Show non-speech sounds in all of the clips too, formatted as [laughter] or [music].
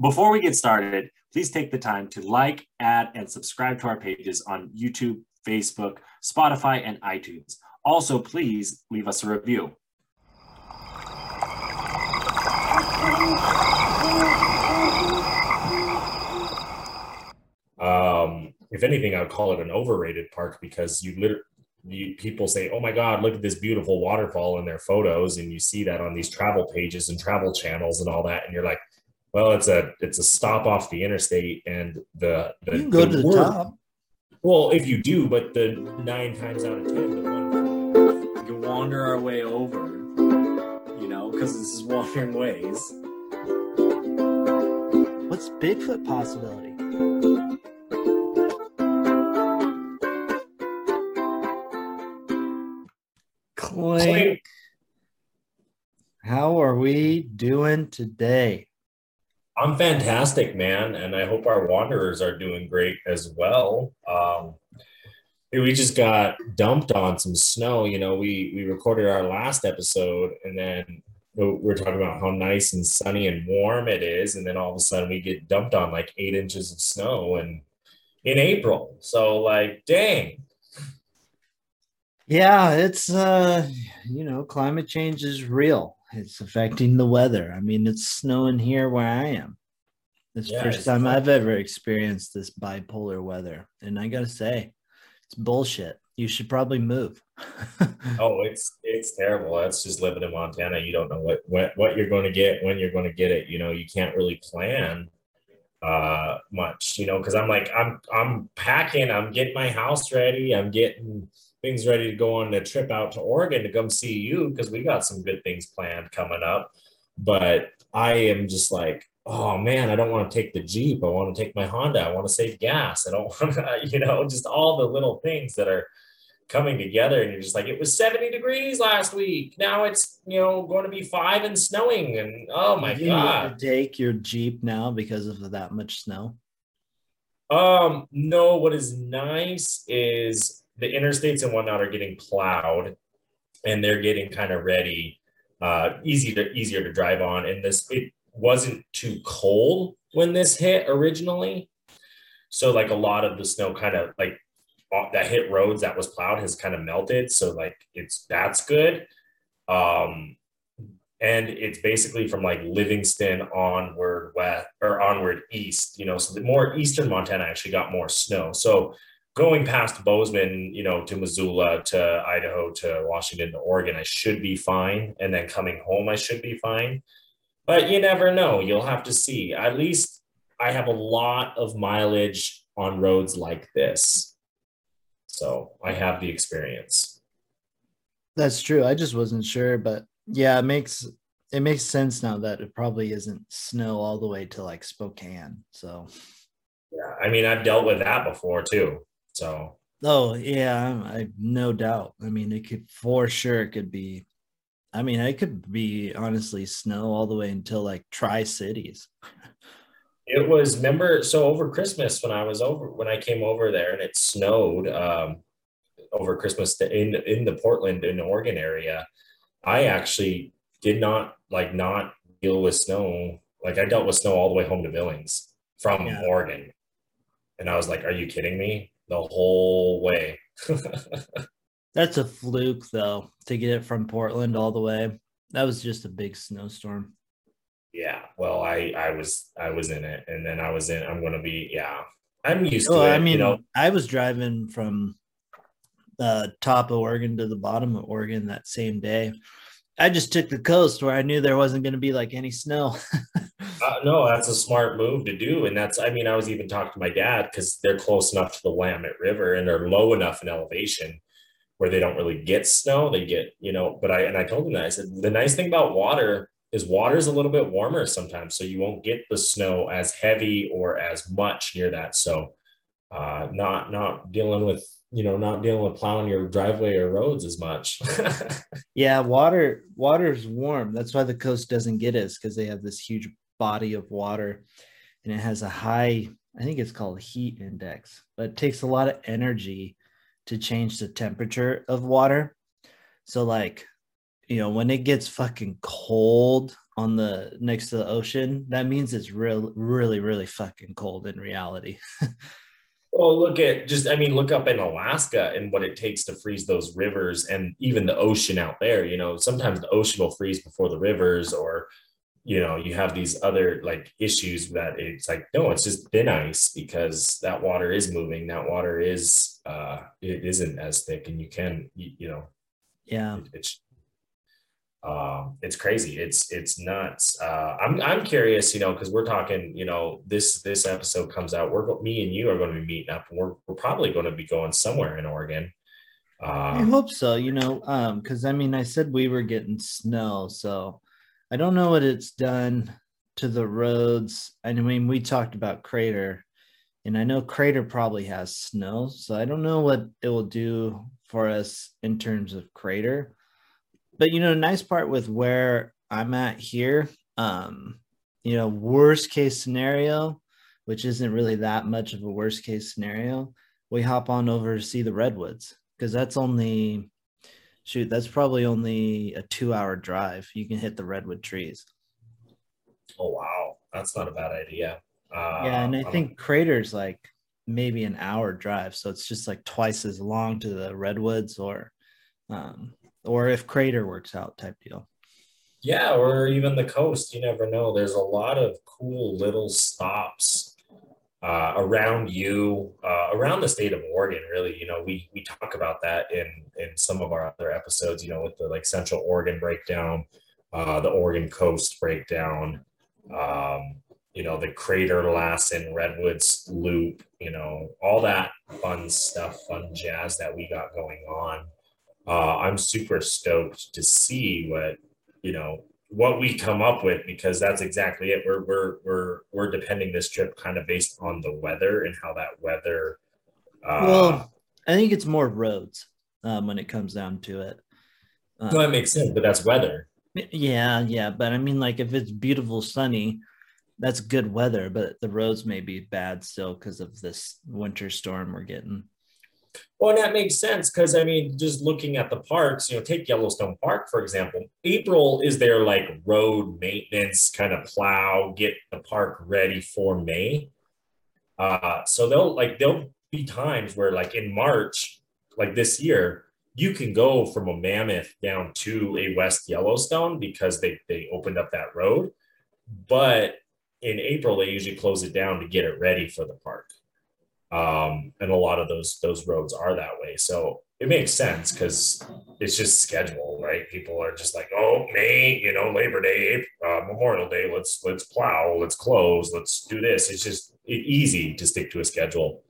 Before we get started, please take the time to like, add, and subscribe to our pages on YouTube, Facebook, Spotify, and iTunes. Also, please leave us a review. Um, if anything, I would call it an overrated park because you literally you, people say, "Oh my God, look at this beautiful waterfall" in their photos, and you see that on these travel pages and travel channels and all that, and you're like, "Well, it's a it's a stop off the interstate, and the, the You can go the to the word- top. Well, if you do, but the nine times out of ten, the one We can wander our way over, you know, because this is wandering ways. What's Bigfoot possibility? Clink. How are we doing today? I'm fantastic, man, and I hope our wanderers are doing great as well. Um, we just got dumped on some snow. You know, we we recorded our last episode, and then we we're talking about how nice and sunny and warm it is, and then all of a sudden we get dumped on like eight inches of snow, and in April. So, like, dang, Yeah, it's uh you know, climate change is real. It's affecting the weather. I mean, it's snowing here where I am. It's the Yeah, first time. I've ever experienced this bipolar weather. And I gotta say, it's bullshit. You should probably move. [laughs] oh, it's it's terrible. That's just living in Montana. You don't know what what what you're going to get when you're going to get it. You know, you can't really plan uh much you know because i'm like i'm i'm packing i'm getting my house ready i'm getting things ready to go on a trip out to oregon to come see you because we got some good things planned coming up. But i am just like oh man i don't want to take the jeep. I want to take my honda. I want to save gas. I don't [laughs] want to you know just all the little things that are coming together. And you're just like it was 70 degrees last week. Now it's you know going to be five and snowing. And oh my you god. take your Jeep now because of that much snow. Um, no, what is nice is the interstates and whatnot are getting plowed and they're getting kind of ready, uh, easy to easier to drive on. And this it wasn't too cold when this hit originally. So like a lot of the snow kind of like that hit roads that was plowed has kind of melted. So like it's that's good. Um and it's basically from like Livingston onward west or onward east, you know. So the more eastern Montana actually got more snow. So going past Bozeman, you know, to Missoula, to Idaho, to Washington, to Oregon, I should be fine. And then coming home, I should be fine. But you never know. You'll have to see. At least I have a lot of mileage on roads like this. So I have the experience. That's true. I just wasn't sure, but yeah, it makes it makes sense now that it probably isn't snow all the way to like Spokane. So Yeah. I mean, I've dealt with that before too. So Oh yeah, I no doubt. I mean, it could for sure it could be. I mean, it could be honestly snow all the way until like Tri Cities. It was remember so over Christmas when I was over when I came over there and it snowed um, over Christmas in in the Portland in Oregon area. I actually did not like not deal with snow. Like I dealt with snow all the way home to Billings from Yeah. Oregon, and I was like, "Are you kidding me?" The whole way. [laughs] That's a fluke though to get it from Portland all the way. That was just a big snowstorm. yeah. Well, I I was I was in it, and then I was in. I'm gonna be yeah. I'm used to Oh, it. I mean, you know. I was driving from the top of Oregon to the bottom of Oregon that same day. I just took the coast where I knew there wasn't going to be like any snow. [laughs] Uh, no, that's a smart move to do. And that's, I mean, I was even talking to my dad because they're close enough to the Willamette River and they're low enough in elevation where they don't really get snow. They get, you know, but I, and I told him that I said, the nice thing about water is water is a little bit warmer sometimes. So you won't get the snow as heavy or as much near that. So, uh, not, not dealing with, you know, not dealing with plowing your driveway or roads as much. [laughs] yeah, water water's warm. That's why the coast doesn't get us because they have this huge body of water and it has a high, I think it's called heat index, but it takes a lot of energy to change the temperature of water. So like, you know, when it gets fucking cold on the next to the ocean, that means it's real, really, really fucking cold in reality. [laughs] Well, look at just, I mean, look up in Alaska and what it takes to freeze those rivers and even the ocean out there. You know, sometimes the ocean will freeze before the rivers, or, you know, you have these other like issues that it's like, no, it's just thin ice because that water is moving. That water is, uh, it isn't as thick and you can, you, you know, yeah. it, it's, um, it's crazy. It's it's nuts. Uh, I'm I'm curious, you know, because we're talking, you know, this this episode comes out. We're me and you are going to be meeting up, and we're we're probably going to be going somewhere in Oregon. I Um, hope so, you know, um, because I mean, I said we were getting snow, so I don't know what it's done to the roads. I mean, we talked about Crater, and I know Crater probably has snow, so I don't know what it will do for us in terms of Crater. But you know, nice part with where I'm at here, um, you know, worst case scenario, which isn't really that much of a worst case scenario, we hop on over to see the redwoods because that's only shoot that's probably only a two hour drive. You can hit the redwood trees. Oh wow, that's not a bad idea. Uh, yeah and i I'm- think crater's like maybe an hour drive so it's just like twice as long to the redwoods or um or if crater works out type deal Yeah, or even the coast. You never know. There's a lot of cool little stops uh, around you, uh, around the state of Oregon. Really, you know, we we talk about that in in some of our other episodes. You know, with the like Central Oregon breakdown, uh, the Oregon coast breakdown. Um, you know, the Crater Lassen Redwoods Loop. You know, all that fun stuff, fun jazz that we got going on. Uh, I'm super stoked to see what you know what we come up with because that's exactly it. We're we're we're we're depending this trip kind of based on the weather and how that weather uh well i think it's more roads um, when it comes down to it. Um, no, that makes sense but that's weather. Yeah yeah but i mean like if it's beautiful sunny that's good weather but the roads may be bad still because of this winter storm we're getting well and that makes sense because i mean just looking at the parks you know take yellowstone park for example. April is their like road maintenance kind of plow get the park ready for may. Uh so they'll like there'll be times where like in march like this year you can go from a mammoth down to a west yellowstone because they they opened up that road. But in april they usually close it down to get it ready for the park um and a lot of those those roads are that way. So it makes sense because it's just schedule right? People are just like oh may you know labor day uh, memorial day let's let's plow let's close let's do this. It's just easy to stick to a schedule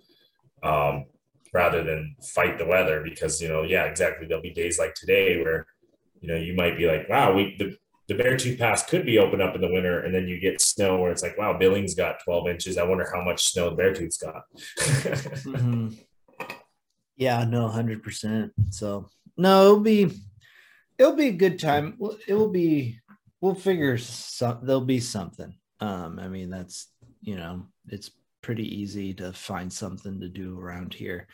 um rather than fight the weather because you know yeah exactly. There'll be days like today where you know you might be like wow we the, the Beartooth Pass could be open up in the winter, and then you get snow where it's like, wow, Billings got 12 inches. I wonder how much snow the Beartooth's got. [laughs] Mhm. Yeah, no, hundred percent. So no, it'll be it'll be a good time. It will be. We'll figure some. There'll be something. Um, I mean, that's you know, it's pretty easy to find something to do around here.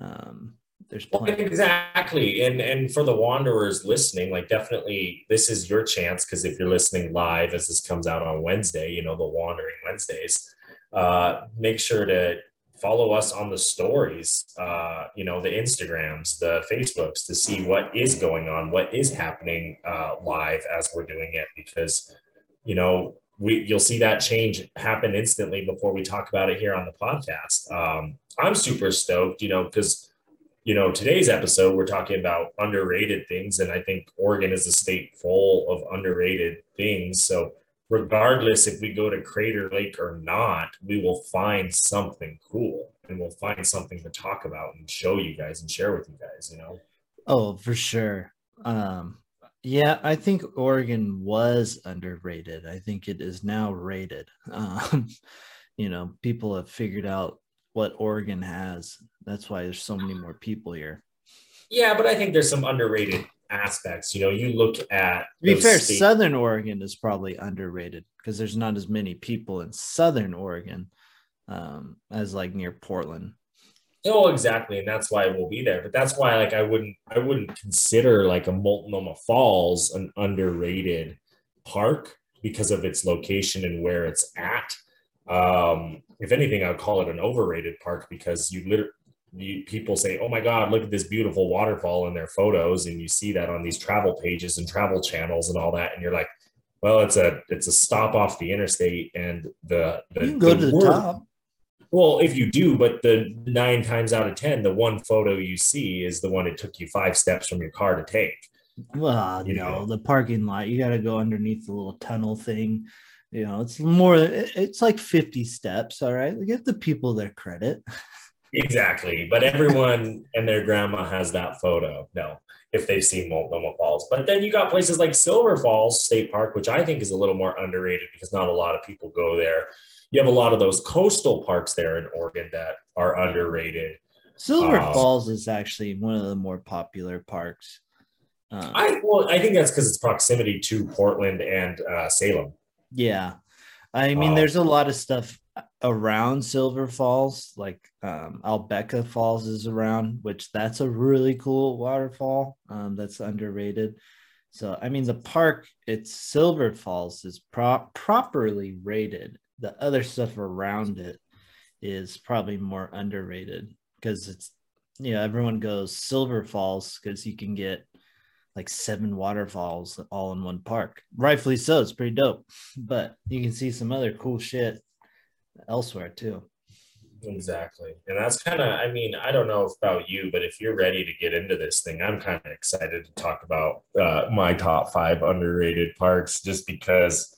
Um, there's Well, plenty. exactly. And and for the wanderers listening, like definitely this is your chance because if you're listening live as this comes out on Wednesday, you know, the wandering Wednesdays, uh, make sure to follow us on the stories, uh, you know, the Instagrams, the Facebooks to see what is going on, what is happening uh, live as we're doing it, because you know, we you'll see that change happen instantly before we talk about it here on the podcast. Um, I'm super stoked, you know, because you know, today's episode, we're talking about underrated things. And I think Oregon is a state full of underrated things. So, regardless if we go to Crater Lake or not, we will find something cool and we'll find something to talk about and show you guys and share with you guys, you know? Oh, for sure. Um, yeah, I think Oregon was underrated. I think it is now rated. [laughs] Um, you know, people have figured out what Oregon has. That's why there's so many more people here. Yeah, but I think there's some underrated aspects. You know, you look at To be fair, state- Southern Oregon is probably underrated because there's not as many people in Southern Oregon um, as like near Portland. Oh, exactly, and that's why we'll be there. But that's why, like, I wouldn't, I wouldn't consider like a Multnomah Falls an underrated park. because of its location and where it's at. Um, if anything, I'd call it an overrated park because you literally people say, "Oh my God, look at this beautiful waterfall" in their photos, and you see that on these travel pages and travel channels and all that, and you're like, "Well, it's a it's a stop off the interstate, and the, the you can go the to the word- top. Well, if you do, but the nine times out of ten, the one photo you see is the one it took you five steps from your car to take. Well, You no, know. the parking lot. You got to go underneath the little tunnel thing. You know, it's more. It's like fifty steps. All right, give the people their credit. Exactly. But everyone and their grandma has that photo. No, if they've seen Multnomah Falls. But then you got places like Silver Falls State Park, which I think is a little more underrated because not a lot of people go there. You have a lot of those coastal parks there in Oregon that are underrated. Silver Uh, Falls is actually one of the more popular parks. Um, I well, I think that's because it's proximity to Portland and uh, Salem. Yeah. I mean, Uh, there's a lot of stuff around Silver Falls, like um, Abiqua Falls is around, which that's a really cool waterfall um, that's underrated. So, I mean, the park, it's Silver Falls is pro- properly rated. The other stuff around it is probably more underrated because it's, you know, everyone goes Silver Falls because you can get like seven waterfalls all in one park. Rightfully so, it's pretty dope. But you can see some other cool shit elsewhere too. Exactly. And that's kind of, I mean, I don't know about you, but if you're ready to get into this thing, I'm kind of excited to talk about uh, my top five underrated parks just because.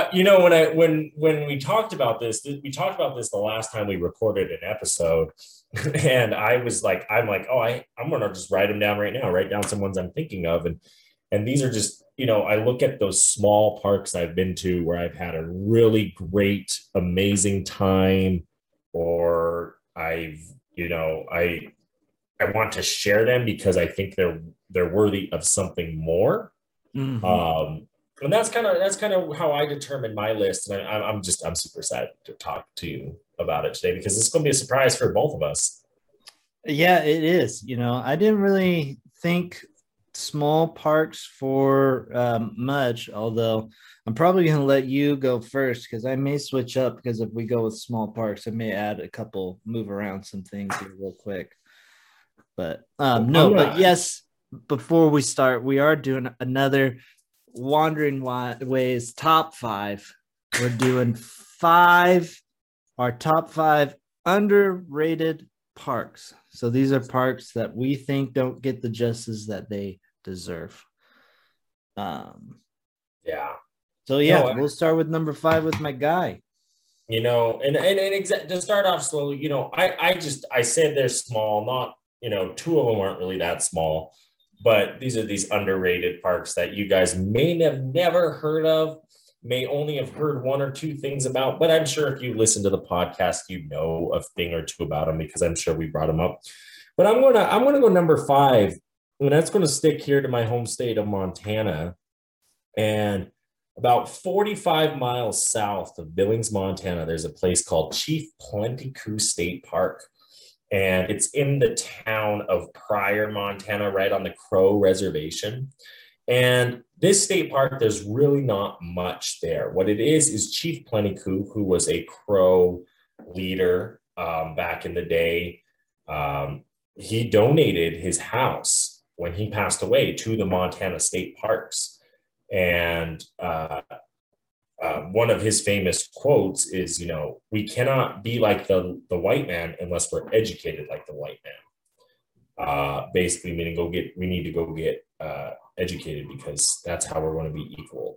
Uh, you know when I when when we talked about this, th- we talked about this the last time we recorded an episode, [laughs] and I was like, I'm like, oh, I I'm gonna just write them down right now, write down some ones I'm thinking of, and and these are just you know I look at those small parks I've been to where I've had a really great, amazing time, or I've you know I I want to share them because I think they're they're worthy of something more. Mhm. Um, and that's kind of that's kind of how I determine my list. And I, I'm- I'm just I'm super excited to talk to you about it today because it's going to be a surprise for both of us. yeah, it is. You know, I didn't really think small parks for um, much, although I'm probably going to let you go first because I may switch up because if we go with small parks, I may add a couple, move around some things here real quick. But um, no, but yes, before we start, we are doing another Wandering Ways top five. We're doing five, our top five underrated parks. So these are parks that we think don't get the justice that they deserve. Um, Yeah, so yeah, No, we'll start with number five with my guy. you know, and and, and exa- to start off slowly, you know, I I just I said they're small, not you know, two of them aren't really that small, but these are these underrated parks that you guys may have never heard of, may only have heard one or two things about, but I'm sure if you listen to the podcast, you know a thing or two about them because I'm sure we brought them up. But I'm gonna I'm gonna go number five, and that's gonna stick here to my home state of Montana, and about 45 miles south of Billings, Montana, there's a place called Chief Plenty Coups State Park. And it's in the town of Pryor, Montana, right on the Crow Reservation. And this state park, there's really not much there. What it is, is Chief Plenty Coups, who was a Crow leader um, back in the day, um, he donated his house when he passed away to the Montana State Parks. And uh, uh, one of his famous quotes is, you know, we cannot be like the, the white man unless we're educated like the white man. Uh, basically, meaning go get, we need to go get uh, educated because that's how we're going to be equal.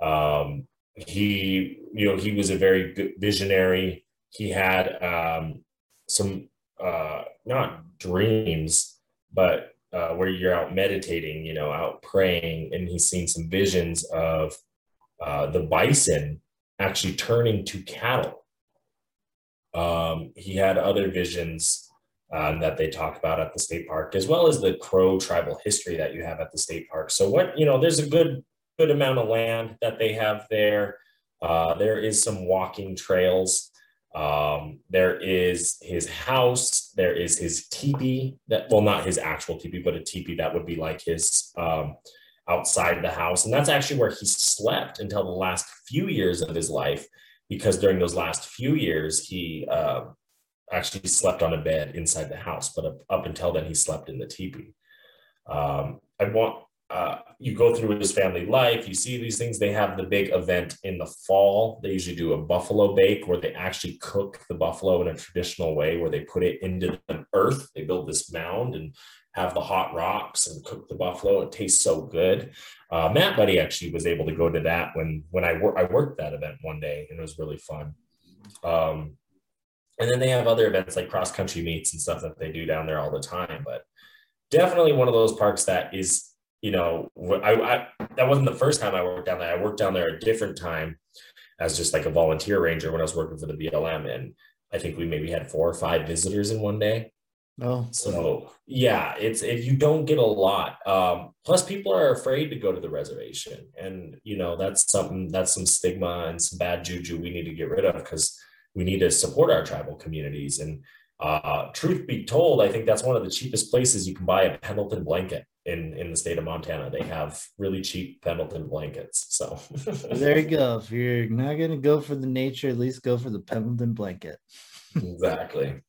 Um, he, you know, he was a very good visionary. He had um, some, uh, not dreams, but uh, where you're out meditating, you know, out praying, and he's seen some visions of uh, the bison actually turning to cattle. Um, he had other visions um, that they talk about at the state park, as well as the Crow tribal history that you have at the state park. So, what you know, there's a good good amount of land that they have there. Uh, there is some walking trails. Um, there is his house. There is his teepee that, well, not his actual teepee, but a teepee that would be like his um, outside the house. And that's actually where he slept until the last few years of his life, because during those last few years, he uh, actually slept on a bed inside the house. But up, up until then, he slept in the teepee. Um, I want uh, you go through his family life, you see these things. They have the big event in the fall. They usually do a buffalo bake where they actually cook the buffalo in a traditional way, where they put it into the earth. They build this mound and have the hot rocks and cook the buffalo. It tastes so good. Uh, Matt Buddy actually was able to go to that when when I wor- I worked that event one day, and it was really fun. Um, and then they have other events like cross country meets and stuff that they do down there all the time. But definitely one of those parks that is you know, I, I that wasn't the first time I worked down there. I worked down there a different time as just like a volunteer ranger when I was working for the BLM, and I think we maybe had four or five visitors in one day. Oh, so yeah, it's if you don't get a lot. Um, plus, people are afraid to go to the reservation, and you know that's something that's some stigma and some bad juju we need to get rid of because we need to support our tribal communities. And uh, truth be told, I think that's one of the cheapest places you can buy a Pendleton blanket in in the state of Montana. They have really cheap Pendleton blankets. So there you go. If you're not gonna go for the nature, at least go for the Pendleton blanket. exactly.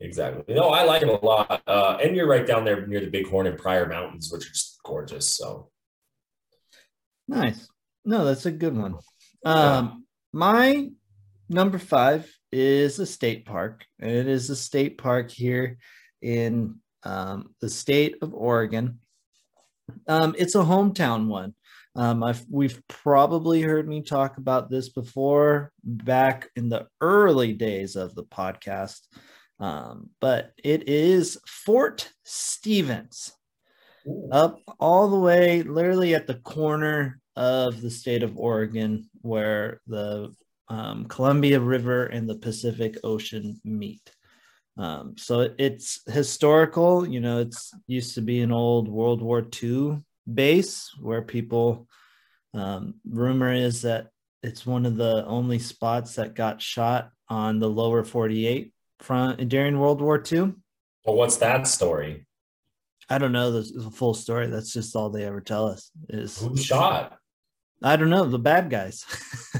Exactly. No, I like it a lot. Uh, and you're right down there near the Bighorn and Pryor Mountains, which are just gorgeous. So nice. No, that's a good one. Um, my number five is a state park. And it is a state park here in um, the state of Oregon. Um, it's a hometown one. Um, I've, we've probably heard me talk about this before back in the early days of the podcast, um, but it is Fort Stevens, Ooh. up all the way, literally at the corner of the state of Oregon, where the um, Columbia River and the Pacific Ocean meet. Um, so it's historical, you know, it's used to be an old World War II base where people, um, rumor is that it's one of the only spots that got shot on the lower 48 front during World War II. Well, what's that story? I don't know the, full story. That's just all they ever tell us is who shot. I don't know the bad guys.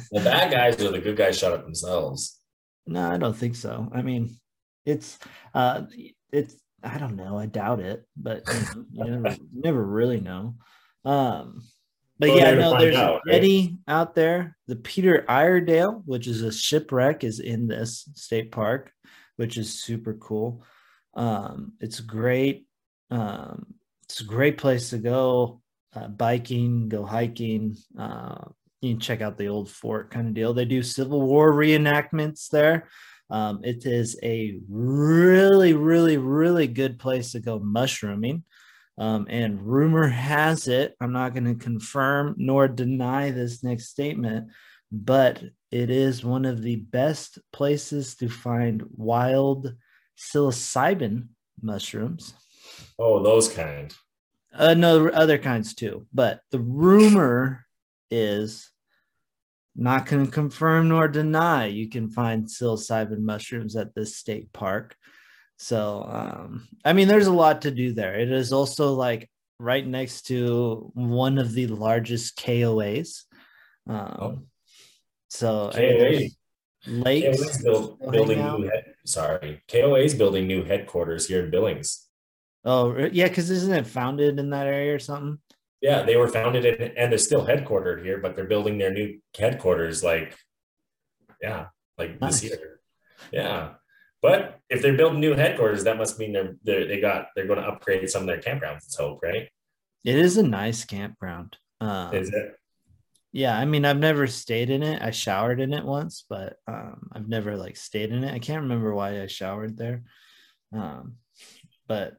[laughs] the bad guys or the good guys shot it themselves. No, I don't think so. I mean, it's uh it's I don't know. I doubt it, but you, [laughs] never, never really know. Um, but well, yeah, no, there's out, Eddie right? out there. The Peter Iredale, which is a shipwreck, is in this state park, which is super cool. Um, it's great. Um, it's a great place to go uh, biking, go hiking. Uh, you can check out the old fort kind of deal. They do Civil War reenactments there. Um, it is a really, really, really good place to go mushrooming. Um, and rumor has it, I'm not going to confirm nor deny this next statement, but it is one of the best places to find wild psilocybin mushrooms. Oh, those kind. Uh, no, other kinds too. But the rumor is not going to confirm nor deny you can find psilocybin mushrooms at this state park. So, um, I mean, there's a lot to do there. It is also like right next to one of the largest KOAs. Um, oh. So, KOA. lakes build, building new head, sorry, KOA is building new headquarters here in Billings. Oh, yeah, because isn't it founded in that area or something? Yeah, they were founded in, and they're still headquartered here, but they're building their new headquarters like, yeah, like nice. this year. Yeah, but if they're building new headquarters, that must mean they're, they're they got they're going to upgrade some of their campgrounds. Let's hope, right? It is a nice campground. Um, is it? Yeah, I mean, I've never stayed in it. I showered in it once, but um, I've never like stayed in it. I can't remember why I showered there, um, but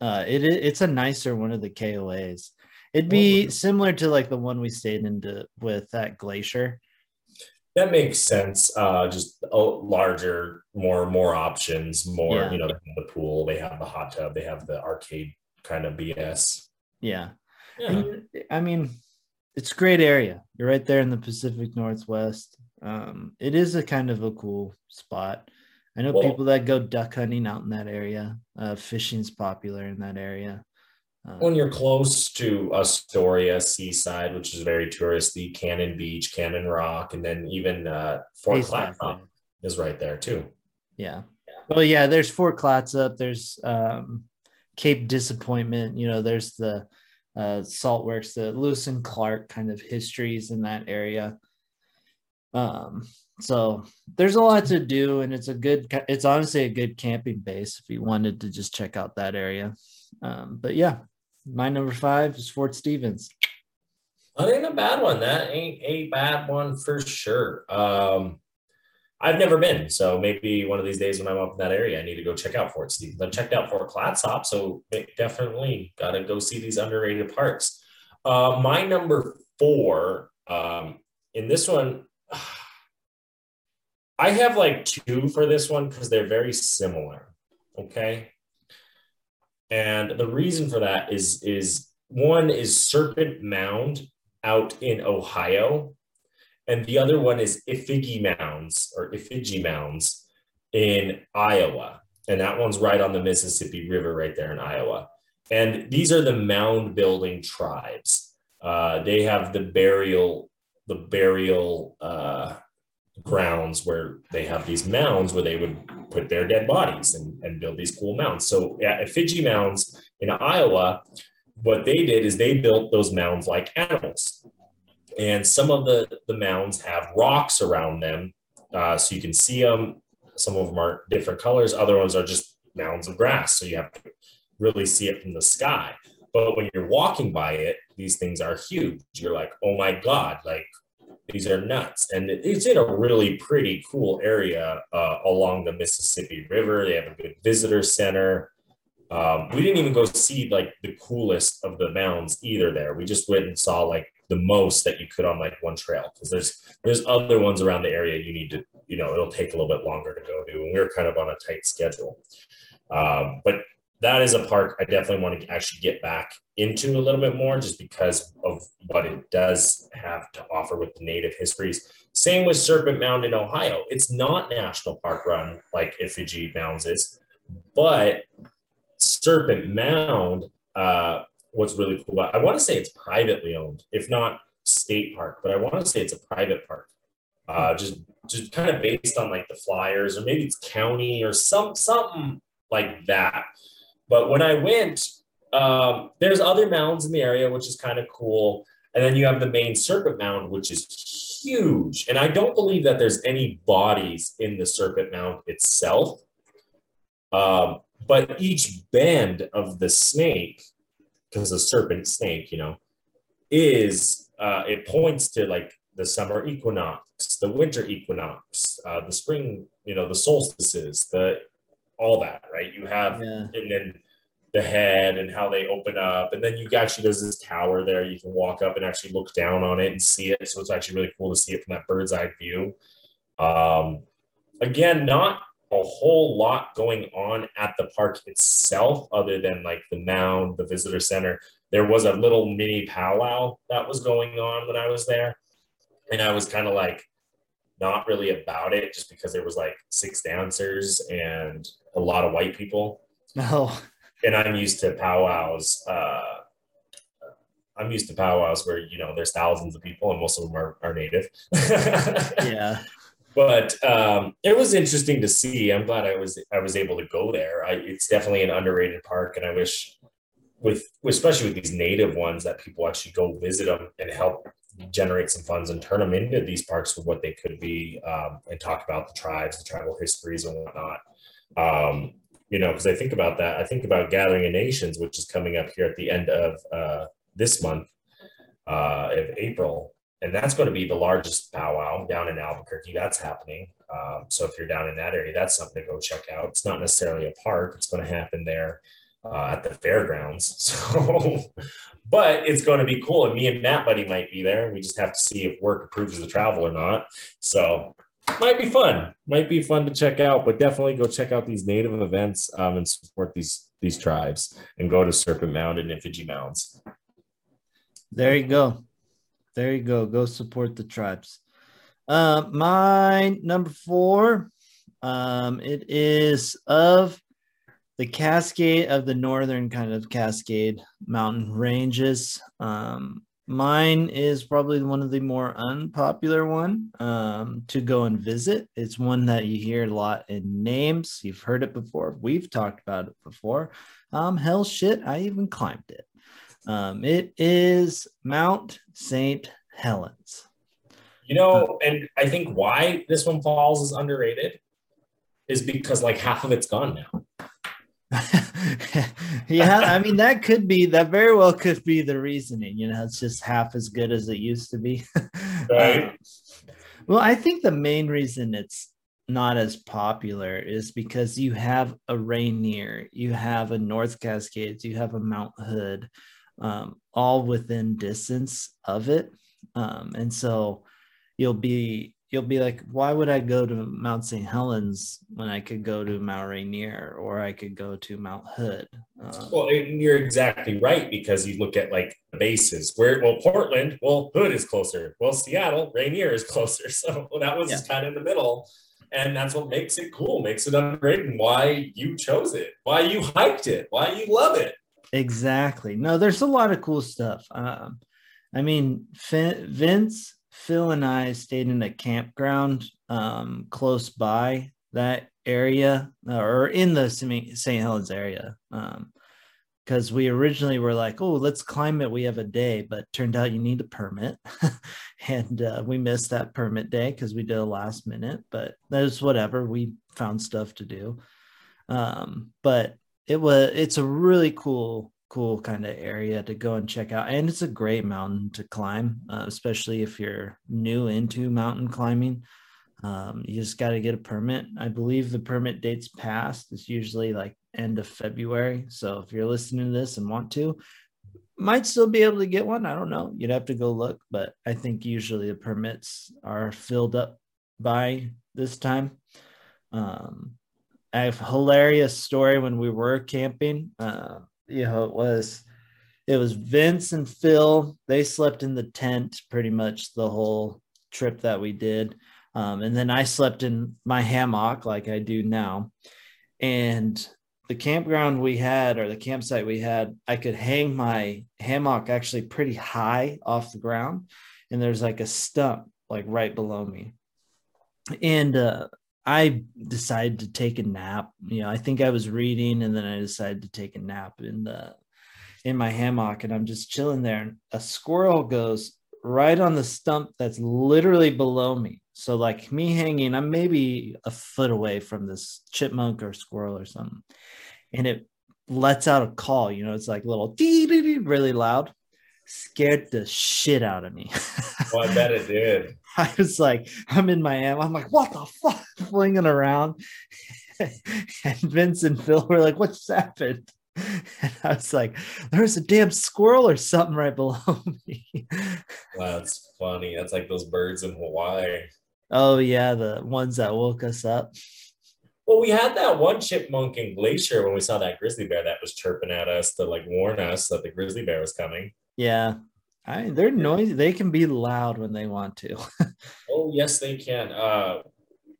uh, it it's a nicer one of the KOAs. It'd be similar to like the one we stayed into with that glacier. That makes sense. Uh, just a larger, more more options, more yeah. you know, the pool, they have the hot tub, they have the arcade kind of BS. Yeah. yeah. I mean, it's a great area. You're right there in the Pacific Northwest. Um, it is a kind of a cool spot. I know well, people that go duck hunting out in that area. Uh, fishing's popular in that area. Uh, when you're close to Astoria Seaside, which is very touristy, Cannon Beach, Cannon Rock, and then even uh, Fort Clatsop is right there too. Yeah. Well, yeah, there's Fort Clatsop, there's um, Cape Disappointment, you know, there's the uh, Salt Works, the Lewis and Clark kind of histories in that area. Um, so there's a lot to do, and it's a good, it's honestly a good camping base if you wanted to just check out that area. Um, but yeah, my number five is Fort Stevens. That ain't a bad one. That ain't a bad one for sure. Um, I've never been, so maybe one of these days when I'm up in that area, I need to go check out Fort Stevens. i've checked out Fort Clatsop, so definitely got to go see these underrated parks. Uh, my number four, um, in this one, [sighs] I have like two for this one because they're very similar. Okay. And the reason for that is is one is Serpent Mound out in Ohio, and the other one is Effigy Mounds or Effigy Mounds in Iowa. And that one's right on the Mississippi River, right there in Iowa. And these are the mound building tribes. Uh, they have the burial, the burial uh, grounds where they have these mounds where they would put their dead bodies and, and build these cool mounds. So at Fiji Mounds in Iowa, what they did is they built those mounds like animals. And some of the, the mounds have rocks around them. Uh, so you can see them. Some of them are different colors. Other ones are just mounds of grass. So you have to really see it from the sky. But when you're walking by it, these things are huge. You're like, oh my God, like these are nuts. And it's in a really pretty cool area uh, along the Mississippi River. They have a good visitor center. Um, we didn't even go see like the coolest of the mounds either there. We just went and saw like the most that you could on like one trail because there's there's other ones around the area you need to you know it'll take a little bit longer to go to and we were kind of on a tight schedule um, but that is a park i definitely want to actually get back into a little bit more just because of what it does have to offer with the native histories same with serpent mound in ohio it's not national park run like Effigy mounds is but serpent mound uh, what's really cool I want to say it's privately owned, if not state park, but I want to say it's a private park. Uh, just just kind of based on like the flyers, or maybe it's county or some something like that. But when I went, um, there's other mounds in the area, which is kind of cool. And then you have the main serpent mound, which is huge. And I don't believe that there's any bodies in the serpent mound itself. Um, but each bend of the snake because the serpent snake, you know, is uh, it points to like the summer equinox, the winter equinox, uh, the spring, you know, the solstices, the all that, right? You have, Yeah. and then the head and how they open up, and then you actually there's this tower there. You can walk up and actually look down on it and see it. So it's actually really cool to see it from that bird's eye view. Um, again, not a whole lot going on at the park itself other than like the mound the visitor center there was a little mini powwow that was going on when i was there and i was kind of like not really about it just because there was like six dancers and a lot of white people No. and i'm used to powwows uh i'm used to powwows where you know there's thousands of people and most of them are, are native [laughs] Yeah. but um, it was interesting to see. I'm glad I was I was able to go there. I, it's definitely an underrated park, and I wish, with especially with these native ones, that people actually go visit them and help generate some funds and turn them into these parks for what they could be, um, and talk about the tribes, the tribal histories, and whatnot. Um, you know, because I think about that. I think about Gathering of Nations, which is coming up here at the end of uh, this month uh, of April and that's going to be the largest powwow down in Albuquerque. That's happening. Um, so if you're down in that area, that's something to go check out. It's not necessarily a park. It's going to happen there uh, at the fairgrounds. [laughs] So, but it's going to be cool. And me and Matt Buddy might be there. We just have to see if work approves the travel or not. So might be fun. Might be fun to check out. But definitely go check out these native events um, and support these these tribes and go to Serpent Mound and Effigy Mounds. There you go. There you go. Go support the tribes. Uh, my number four, um, it is of the Cascade of the northern kind of Cascade mountain ranges. Um, mine is probably one of the more unpopular one um, to go and visit. It's one that you hear a lot in names. You've heard it before. We've talked about it before. Um, hell shit, I even climbed it. Um, it is Mount St. Helens. You know, and I think why this one falls is underrated is because like half of it's gone now. [laughs] yeah, I mean that could be that very well could be the reasoning. You know, it's just half as good as it used to be. [laughs] Right. Um, well, I think the main reason it's not as popular is because you have a Rainier, you have a North Cascades, you have a Mount Hood, um, all within distance of it, um, and so you'll be you'll be like, why would I go to Mount St. Helens when I could go to Mount Rainier or I could go to Mount Hood? Um, Well, you're exactly right because you look at like the bases where well Portland, well Hood is closer. Well Seattle, Rainier is [laughs] closer. So that was Yeah. kind of in the middle. And that's what makes it cool, makes it underrated, and why you chose it, why you hiked it, why you love it. Exactly. No, there's a lot of cool stuff. Um, I mean, Vince, Phil, and I stayed in a campground um, close by that area uh, or in the St. Helens area. because we originally were like, oh, let's climb it. We have a day, but turned out you need a permit. [laughs] and uh, we missed that permit day because we did a last minute, but that was whatever. We found stuff to do. Um, but it was it's a really cool cool kind of area to go and check out. And it's a great mountain to climb uh, especially if you're new into mountain climbing. Um, you just got to get a permit. I believe the permit dates past it's usually like end of february. So if you're listening to this and want to might still be able to get one i don't know. You'd have to go look but i think usually the permits are filled up by this time. Um, I have a hilarious story when we were camping. Uh, you know, it was it was Vince and Phil. They slept in the tent pretty much the whole trip that we did. Um, and then I slept in my hammock like I do now. And the campground we had or the campsite we had, I could hang my hammock actually pretty high off the ground. And there's like a stump like right below me. And uh, I decided to take a nap. You know, I think I was reading and then I decided to take a nap in the in my hammock and I'm just chilling there and a squirrel goes right on the stump that's literally below me. So like me hanging, I'm maybe a foot away from this chipmunk or squirrel or something. And it lets out a call, you know, it's like little dee dee dee really loud. Scared the shit out of me. [laughs] Well, I bet it did. [laughs] I was like, I'm in Miami. I'm like, what the fuck? Flinging around. [laughs] and Vince and Phil were like, what's happened? And I was like, there's a damn squirrel or something right below [laughs] me. That's funny. That's like those birds in Hawaii. oh, yeah, the ones that woke us up. Well, we had that one chipmunk in Glacier when we saw that grizzly bear that was chirping at us to like warn us that the grizzly bear was coming. Yeah. I they're noisy. They can be loud when they want to. [laughs] Oh yes, they can. Uh,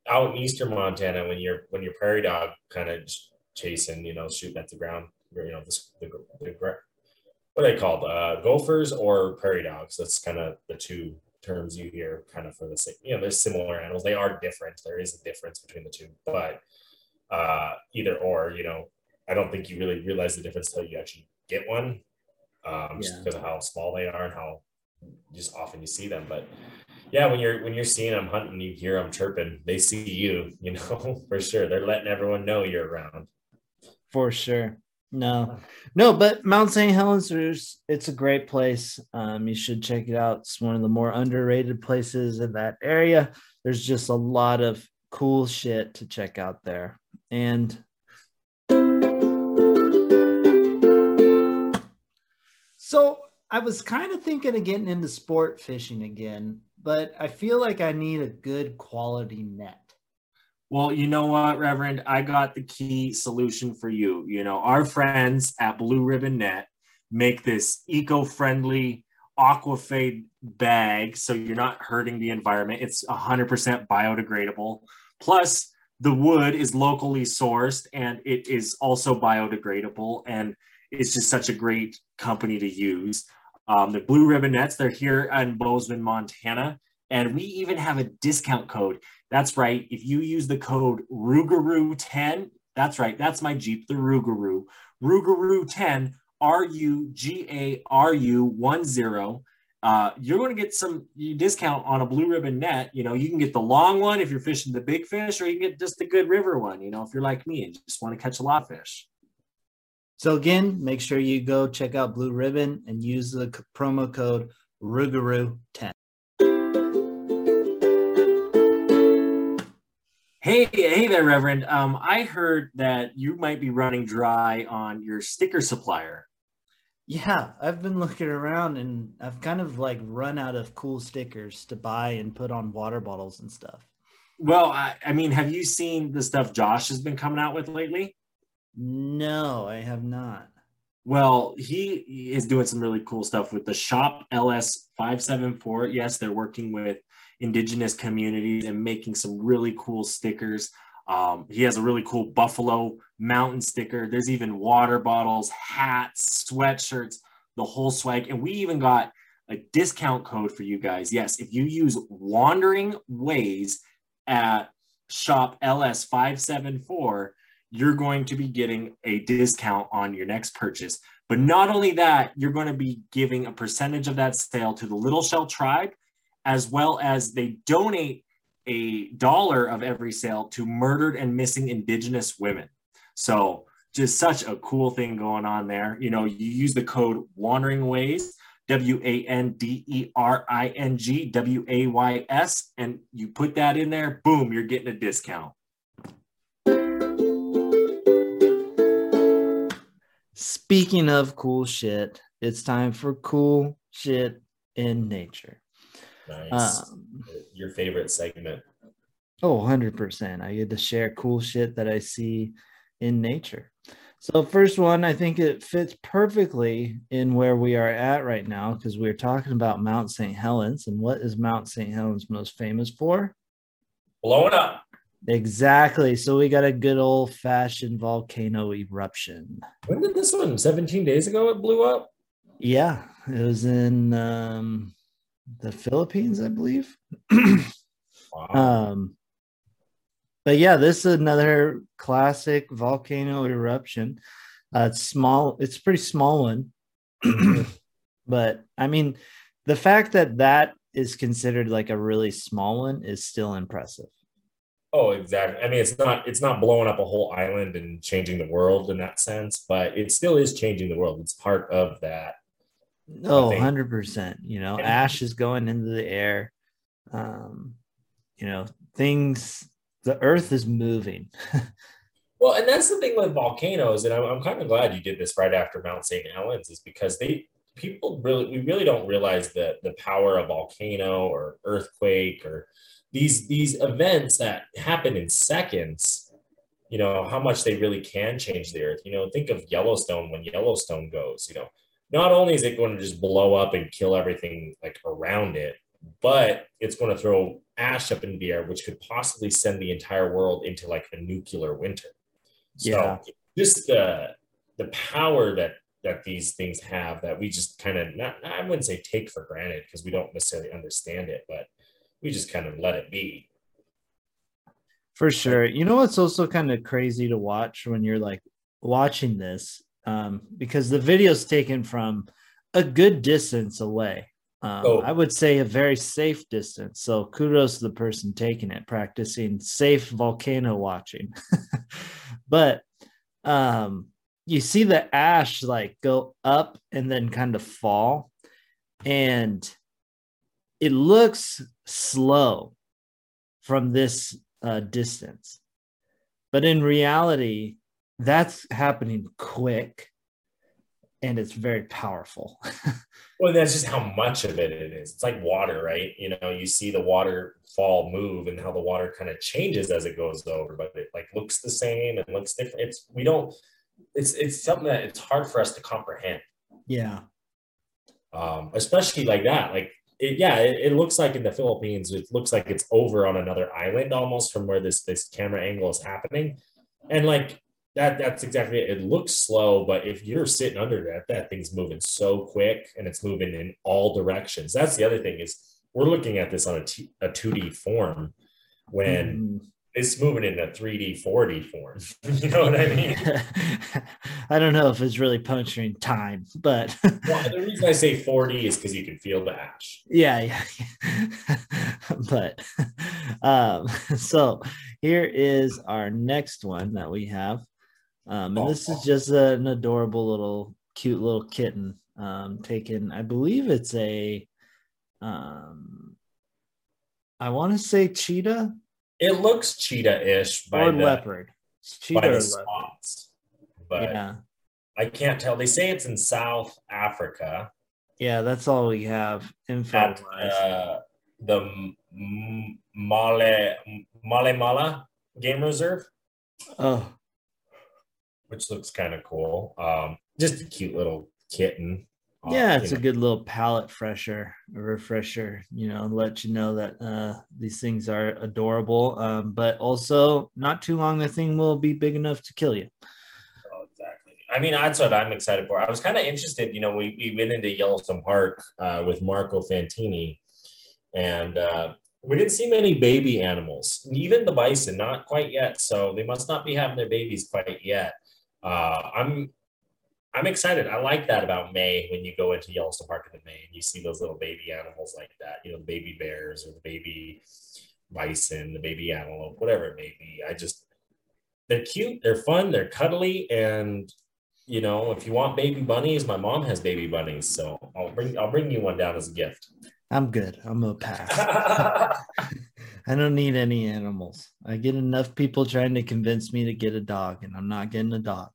out in eastern Montana, when you're when your prairie dog kind of chasing, you know, shooting at the ground, you know, the, the, the what are they called? Uh, gophers or prairie dogs? That's kind of the two terms you hear, kind of for the same. You know, they're similar animals. They are different. There is a difference between the two, but uh, either or, you know, I don't think you really realize the difference until you actually get one, um, just Yeah. because of how small they are and how just often you see them. But yeah, when you're when you're seeing them hunting, you hear them chirping. They see you, [laughs] you know, for sure. They're letting everyone know you're around. For sure. No, no, but Mount St. Helens, it's a great place. Um, you should check it out. It's one of the more underrated places in that area. There's just a lot of cool shit to check out there. And so I was kind of thinking of getting into sport fishing again, but I feel like I need a good quality net. Well, you know what, Reverend? I got the key solution for you. You know, our friends at Blue Ribbon Net make this eco-friendly aquafade bag so you're not hurting the environment. It's 100% biodegradable. Plus, the wood is locally sourced and it is also biodegradable and it's just such a great company to use. Um, the Blue Ribbon Nets, they're here in Bozeman, Montana. And we even have a discount code. That's right. If you use the code Rougarou10, that's right. That's my Jeep, the Rougarou. Rougarou10, R U G A R U 1 0 uh, you're going to get some discount on a blue ribbon net. You know, you can get the long one if you're fishing the big fish, or you can get just the good river one, you know, if you're like me and just want to catch a lot of fish. So again, make sure you go check out Blue Ribbon and use the promo code Rougarou10. Hey, hey there, Reverend. Um, I heard that you might be running dry on your sticker supplier. Yeah, I've been looking around and I've kind of like run out of cool stickers to buy and put on water bottles and stuff. Well, I, I mean, have you seen the stuff Josh has been coming out with lately? No, I have not. Well, he is doing some really cool stuff with the Shop LS 574. Yes, they're working with indigenous communities and making some really cool stickers. Um, he has a really cool Buffalo Mountain sticker. There's even water bottles, hats, sweatshirts, the whole swag. And we even got a discount code for you guys. Yes, if you use Wandering Ways at shop LS574, you're going to be getting a discount on your next purchase. But not only that, you're going to be giving a percentage of that sale to the Little Shell Tribe, as well as they donate a dollar of every sale to murdered and missing Indigenous women. So just such a cool thing going on there. You know, you use the code Wandering Ways, W A N D E R I N G W A Y S, and you put that in there, boom, you're getting a discount. Speaking of cool shit, it's time for cool shit in nature. Nice. Um, Your favorite segment. Oh, 100%. I get to share cool shit that I see in nature. So, first one, I think it fits perfectly in where we are at right now because we're talking about Mount St. Helens. And what is Mount St. Helens most famous for? Blowing up. Exactly. So, we got a good old fashioned volcano eruption. When did this one? 17 days ago, it blew up? Yeah. It was in um, the Philippines, I believe. [clears throat] wow. Um, but yeah, this is another classic volcano eruption. Uh, it's small. It's a pretty small one, [clears throat] but I mean, the fact that that is considered like a really small one is still impressive. Oh, exactly. I mean, it's not it's not blowing up a whole island and changing the world in that sense, but it still is changing the world. It's part of that Oh, 100%. You know, ash is going into the air. Um, you know, things, the earth is moving. [laughs] well, and that's the thing with volcanoes. And I'm, I'm kind of glad you did this right after Mount St. Helens, is because they, people really, we really don't realize the, the power of volcano or earthquake or these, these events that happen in seconds you know how much they really can change the earth you know think of yellowstone when yellowstone goes you know not only is it going to just blow up and kill everything like around it, but it's going to throw ash up in the air, which could possibly send the entire world into like a nuclear winter. So yeah. just the the power that that these things have that we just kind of not I wouldn't say take for granted because we don't necessarily understand it, but we just kind of let it be. For sure. You know what's also kind of crazy to watch when you're like watching this um, because the video's taken from a good distance away. Um, oh. I would say a very safe distance. So kudos to the person taking it, practicing safe volcano watching. [laughs] but um, you see the ash like go up and then kind of fall, and it looks slow from this uh, distance. But in reality, that's happening quick and it's very powerful. [laughs] well, that's just how much of it it is. It's like water, right? You know, you see the waterfall move and how the water kind of changes as it goes over, but it like looks the same and looks different. It's we don't. It's it's something that it's hard for us to comprehend. Yeah. Um, especially like that. Like it, yeah, it, it, looks like in the Philippines, it looks like it's over on another island almost from where this this camera angle is happening, and like that that's exactly it. It looks slow, but if you're sitting under that, that thing's moving so quick and it's moving in all directions. That's the other thing is we're looking at this on a, t- a 2D form when mm it's moving in a 3D, 4D form. [laughs] you know what I mean? [laughs] I don't know if it's really puncturing time, but [laughs] well, the reason I say 4D is because you can feel the ash. Yeah, yeah. but um, so here is our next one that we have. Um, and this is just a, an adorable little, cute little kitten. Um, taken, I believe it's a, um, I want to say cheetah it looks cheetah-ish by or the leopard. cheetah by the spots, but yeah. I can't tell. They say it's in South Africa. Yeah, that's all we have info at uh, the Male Male Mala Game Reserve. Oh, which looks kind of cool. Um, just a cute little kitten. Yeah, it's a good little palate fresher, a refresher, you know, let you know that uh, these things are adorable, um, but also not too long, the thing will be big enough to kill you. Oh, exactly. I mean, that's what I'm excited for. I was kind of interested, you know, we, we went into Yellowstone Park uh, with Marco Fantini, and uh, we didn't see many baby animals, even the bison, not quite yet. So they must not be having their babies quite yet. Uh, I'm I'm excited. I like that about May when you go into Yellowstone Park in the May and you see those little baby animals like that, you know, the baby bears or the baby bison, the baby antelope, whatever it may be. I just, they're cute, they're fun, they're cuddly, and you know, if you want baby bunnies, my mom has baby bunnies, so I'll bring I'll bring you one down as a gift. I'm good. I'm gonna pass. [laughs] I don't need any animals. I get enough people trying to convince me to get a dog, and I'm not getting a dog.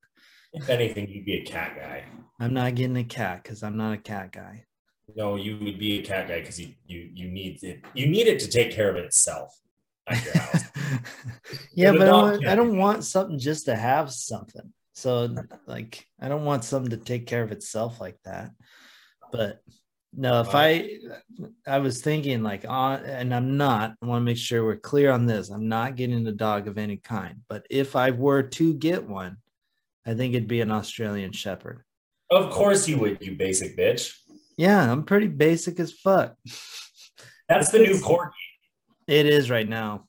If anything, you'd be a cat guy. I'm not getting a cat because I'm not a cat guy. No, you would be a cat guy because you you you need it. You need it to take care of itself at your house. [laughs] yeah, but, but I, don't, I don't want something just to have something. So like, I don't want something to take care of itself like that. But no, if I I was thinking like on and I'm not, I want to make sure we're clear on this. I'm not getting a dog of any kind. But if I were to get one, I think it'd be an Australian Shepherd. Of course you would, you basic bitch. Yeah, I'm pretty basic as fuck. That's the new corgi. It is right now,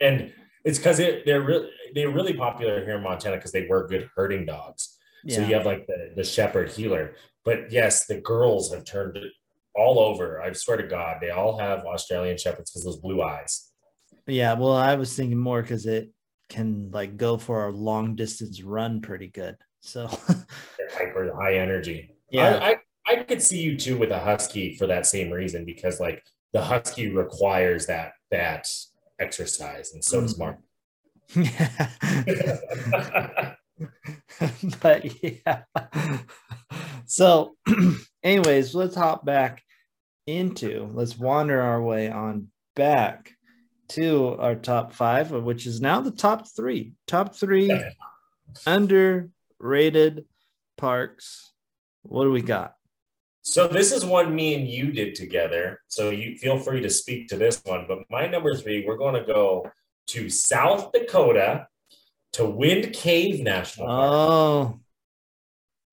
and it's because it, they're really they're really popular here in Montana because they were good herding dogs. Yeah. So you have like the the shepherd heeler, but yes, the girls have turned it all over. I swear to God, they all have Australian shepherds because those blue eyes. Yeah, well, I was thinking more because it can like go for a long distance run pretty good. So [laughs] hyper high energy. Yeah. I, I, I could see you too with a husky for that same reason because like the husky requires that that exercise and so mm. does Mark. [laughs] but yeah. So [clears throat] anyways, let's hop back into let's wander our way on back to our top five, which is now the top three. Top three underrated parks. What do we got? So this is one me and you did together. So you feel free to speak to this one. But my number three, we're going to go to South Dakota to Wind Cave National Park. Oh.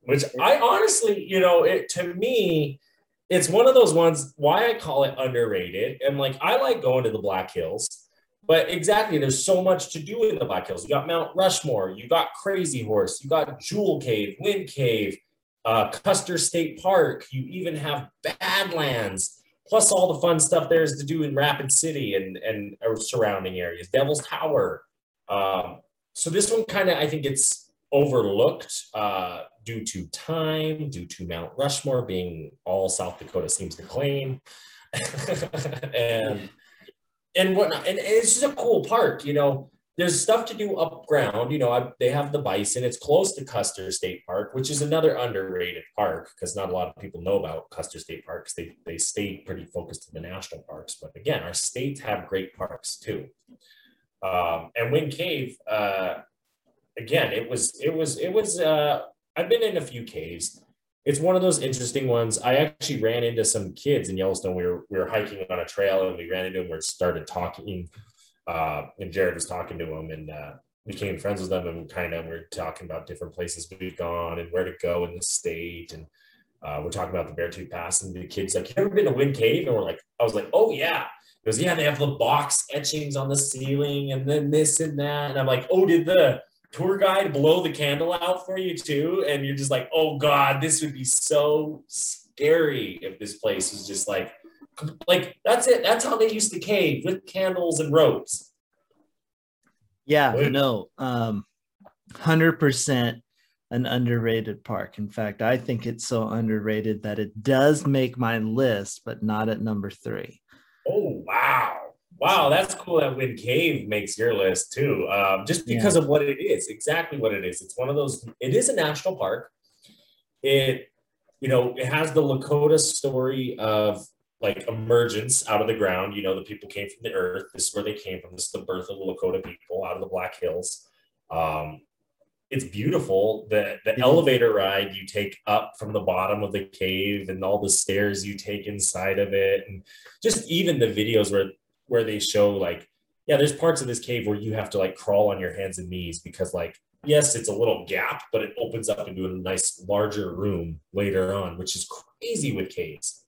Which I honestly, you know, it to me, it's one of those ones why I call it underrated. And like I like going to the Black Hills, but exactly there's so much to do in the Black Hills. You got Mount Rushmore, you got Crazy Horse, you got Jewel Cave, Wind Cave, uh, Custer State Park. You even have Badlands, plus all the fun stuff there is to do in Rapid City and and surrounding areas. Devil's Tower. Um, so this one kind of I think it's overlooked. Uh, due to time, due to Mount Rushmore being all South Dakota seems to claim, [laughs] and and whatnot. And it's just a cool park, you know. There's stuff to do up ground. You know, I, they have the bison. It's close to Custer State Park, which is another underrated park because not a lot of people know about Custer State Park because they, they stay pretty focused in the national parks. But again, our states have great parks too. Um, and Wind Cave, uh, again, it was it was it was uh, I've been in a few caves. it's one of those interesting ones. I actually ran into some kids in Yellowstone. We were we were hiking on a trail and we ran into them. We started talking, uh, and Jared was talking to them and uh, became friends with them. And kind of we are talking about different places we've gone and where to go in the state. And uh, we're talking about the Beartooth Pass. And the kids like, "You ever been to Wind Cave?" And we're like, "I was like, oh yeah." He goes, "Yeah, they have the box etchings on the ceiling and then this and that." And I'm like, "Oh, did the tour guide blow the candle out for you too and you're just like oh god this would be so scary if this place was just like like that's it. That's how they used to cave with candles and ropes. Yeah no um 100% an underrated park. In fact i think it's so underrated that it does make my list but not at number three. Oh wow Wow, that's cool that Wind Cave makes your list too. Um, just because yeah. of what it is, exactly what it is. It's one of those. It is a national park. It, you know, it has the Lakota story of like emergence out of the ground. You know, the people came from the earth. This is where they came from. This is the birth of the Lakota people out of the Black Hills. Um, it's beautiful. The the mm-hmm. elevator ride you take up from the bottom of the cave and all the stairs you take inside of it, and just even the videos where where they show like, yeah, there's parts of this cave where you have to like crawl on your hands and knees because like, yes, it's a little gap, but it opens up into a nice larger room later on, which is crazy with caves.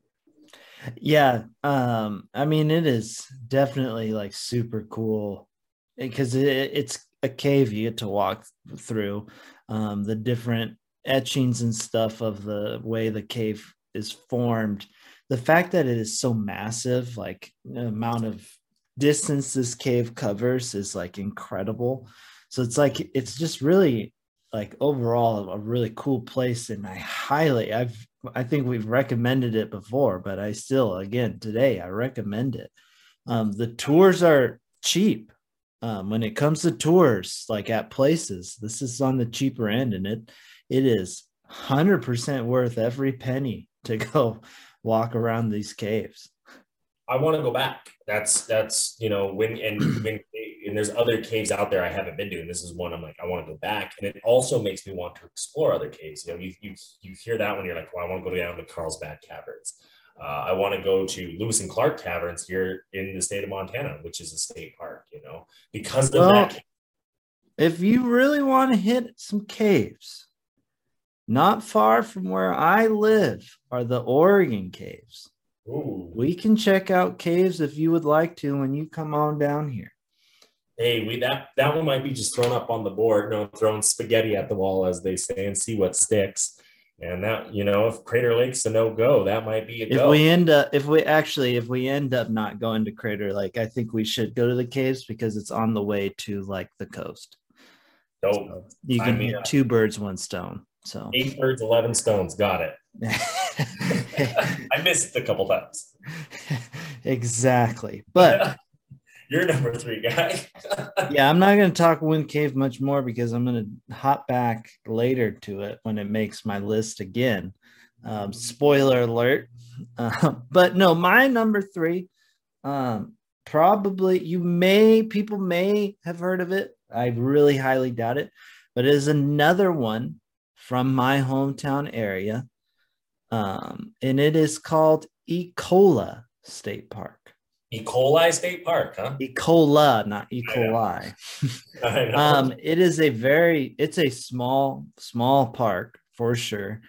Yeah. Um, I mean, it is definitely like super cool because it, it's a cave you get to walk through. Um, the different etchings and stuff of the way the cave is formed the fact that it is so massive, like the amount of distance this cave covers is like incredible. So it's like it's just really like overall a really cool place and I highly I've I think we've recommended it before, but I still again today I recommend it. Um, the tours are cheap. Um, when it comes to tours, like at places, this is on the cheaper end, and it it is hundred percent worth every penny to go walk around these caves. I want to go back. That's that's you know when and [clears throat] when and there's other caves out there I haven't been to, and this is one I'm like I want to go back, and it also makes me want to explore other caves. You know, you you, you hear that when you're like, well, I want to go down to Carlsbad Caverns. Uh, I want to go to Lewis and Clark Caverns here in the state of Montana, which is a state park. You know, because of well, that. If you really want to hit some caves, not far from where I live are the Oregon caves. Ooh. We can check out caves if you would like to when you come on down here. Hey, we that that one might be just thrown up on the board, no throwing spaghetti at the wall, as they say, and see what sticks. And that, you know, if Crater Lake's a no go, that might be a if go. we end up, if we actually, if we end up not going to Crater Lake, I think we should go to the caves because it's on the way to like the coast. Dope. So you can hit two birds, one stone. So eight birds, eleven stones. Got it. [laughs] I missed a couple times. exactly, but [laughs] you're number three guy. [laughs] yeah, I'm not going to talk Wind Cave much more because I'm going to hop back later to it when it makes my list again. Um, spoiler alert. Uh, but no, my number three, um, probably you may people may have heard of it. I really highly doubt it, but it is another one from my hometown area. Um, and it is called Ecola State Park. Ecola State Park, huh? Ecola, not E. coli. [laughs] [laughs] um, it is a very, it's a small, small park for sure.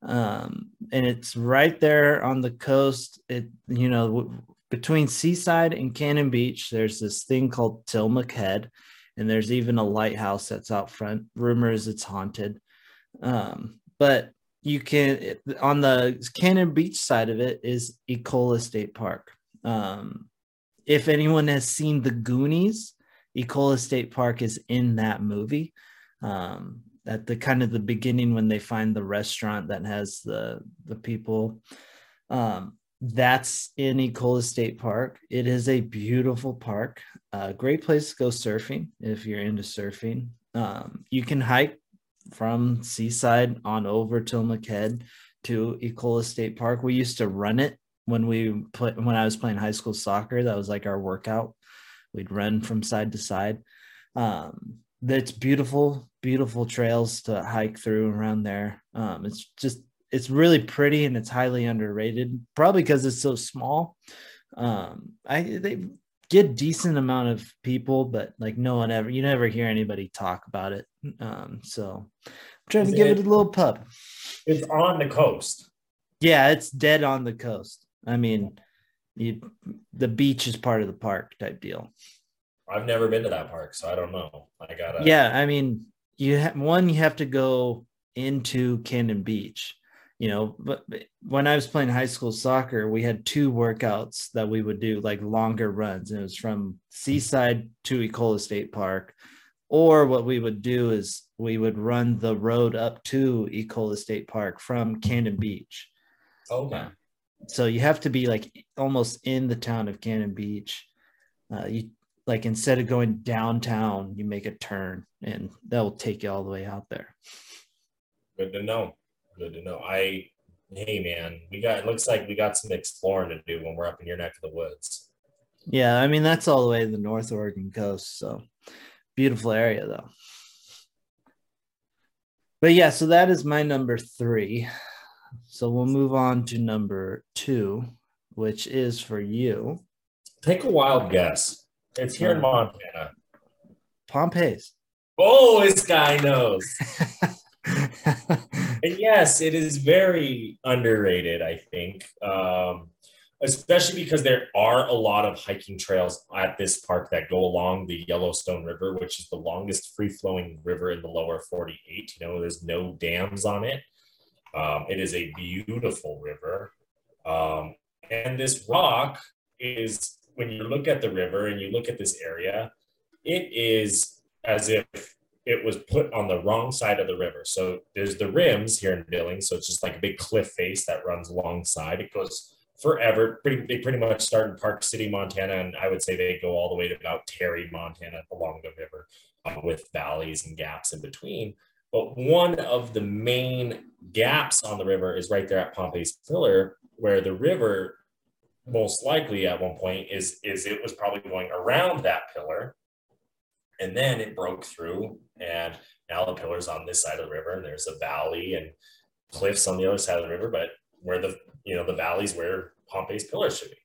Um, and it's right there on the coast. It, you know, w- between Seaside and Cannon Beach, there's this thing called Tillamook Head, and there's even a lighthouse that's out front. Rumors it's haunted. Um, but you can on the Cannon Beach side of it is Ecola State Park. Um, if anyone has seen the Goonies, Ecola State Park is in that movie. Um, at the kind of the beginning when they find the restaurant that has the the people. Um, that's in Ecola State Park. It is a beautiful park. A uh, great place to go surfing if you're into surfing. Um, you can hike from Seaside on over Tillamook Head to Ecola State Park. We used to run it when we when I was playing high school soccer. That was like our workout. We'd run from side to side. Um, it's beautiful, beautiful trails to hike through around there. Um, it's just it's really pretty and it's highly underrated, probably because it's so small. Um, I they get decent amount of people, but like no one ever you never hear anybody talk about it. Um, so I'm trying to give it, it- a little pub. It's on the coast. Yeah, it's dead on the coast. I mean, you the beach is part of the park type deal. I've never been to that park, so I don't know. I gotta. yeah i mean you have one you have to go into Cannon Beach you know but but when i was playing high school soccer we had two workouts that we would do like longer runs and it was from seaside to ecola state park or what we would do is we would run the road up to ecola state park from cannon Beach Okay. so you have to be like almost in the town of Cannon Beach. Uh, you like instead of going downtown, you make a turn, and that will take you all the way out there. Good to know. Good to know. I. Hey man, we got. It looks like we got some exploring to do when we're up in your neck of the woods. Yeah, I mean that's all the way to the North Oregon coast, so beautiful area though. But yeah, so that is my number three. So we'll move on to number two, which is for you, Take a wild guess. It's here in uh-huh. Montana. Pompey's. Oh, this guy knows. [laughs] And yes, it is very underrated, I think. Um, especially because there are a lot of hiking trails at this park that go along the Yellowstone River, which is the longest free flowing river in the lower 48. You know, there's no dams on it. Um, it is a beautiful river. Um, and this rock is, when you look at the river and you look at this area, it is as if it was put on the wrong side of the river. So there's the rims here in Billings. So it's just like a big cliff face that runs alongside. It goes forever. Pretty, they pretty much start in Park City, Montana, and I would say they go all the way to about Terry, Montana, along the river, uh, with valleys and gaps in between. But one of the main gaps on the river is right there at Pompey's Pillar, where the river most likely at one point is is it was probably going around that pillar and then it broke through and now the pillar's on this side of the river and there's a valley and cliffs on the other side of the river but where the you know the valley's where Pompey's pillar should be.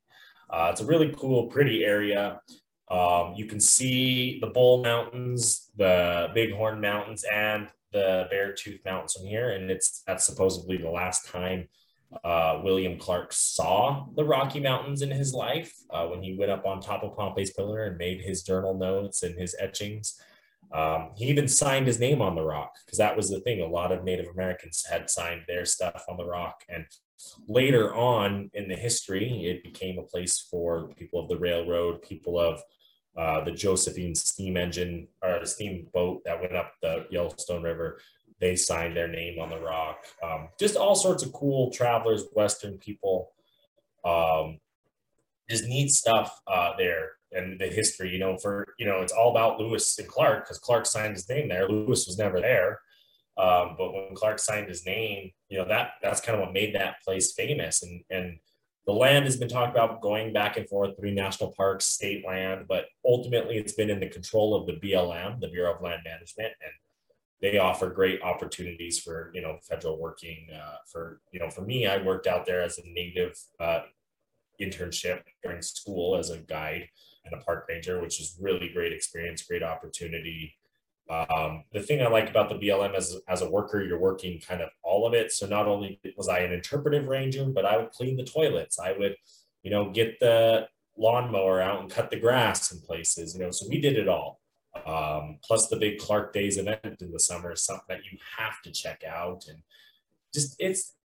Uh, it's a really cool pretty area. Um, you can see the bull mountains the bighorn mountains and the beartooth mountains from here and it's that's supposedly the last time uh, William Clark saw the Rocky Mountains in his life uh, when he went up on top of Pompey's Pillar and made his journal notes and his etchings. Um, he even signed his name on the rock because that was the thing. A lot of Native Americans had signed their stuff on the rock. And later on in the history, it became a place for people of the railroad, people of uh, the Josephine steam engine or steamboat that went up the Yellowstone River they signed their name on the rock. Um, just all sorts of cool travelers, Western people. Um, just neat stuff uh, there and the history, you know, for, you know, it's all about Lewis and Clark because Clark signed his name there. Lewis was never there. Um, but when Clark signed his name, you know, that that's kind of what made that place famous. And, and the land has been talked about going back and forth between national parks, state land, but ultimately it's been in the control of the BLM, the Bureau of Land Management. And they offer great opportunities for you know federal working uh, for you know for me i worked out there as a native uh, internship during school as a guide and a park ranger which is really great experience great opportunity. Um, the thing i like about the blm as, as a worker you're working kind of all of it. So not only was i an interpretive ranger but i would clean the toilets. I would you know get the lawnmower out and cut the grass in places you know so we did it all um, plus the big Clark Days event in the summer is something that you have to check out. And just it's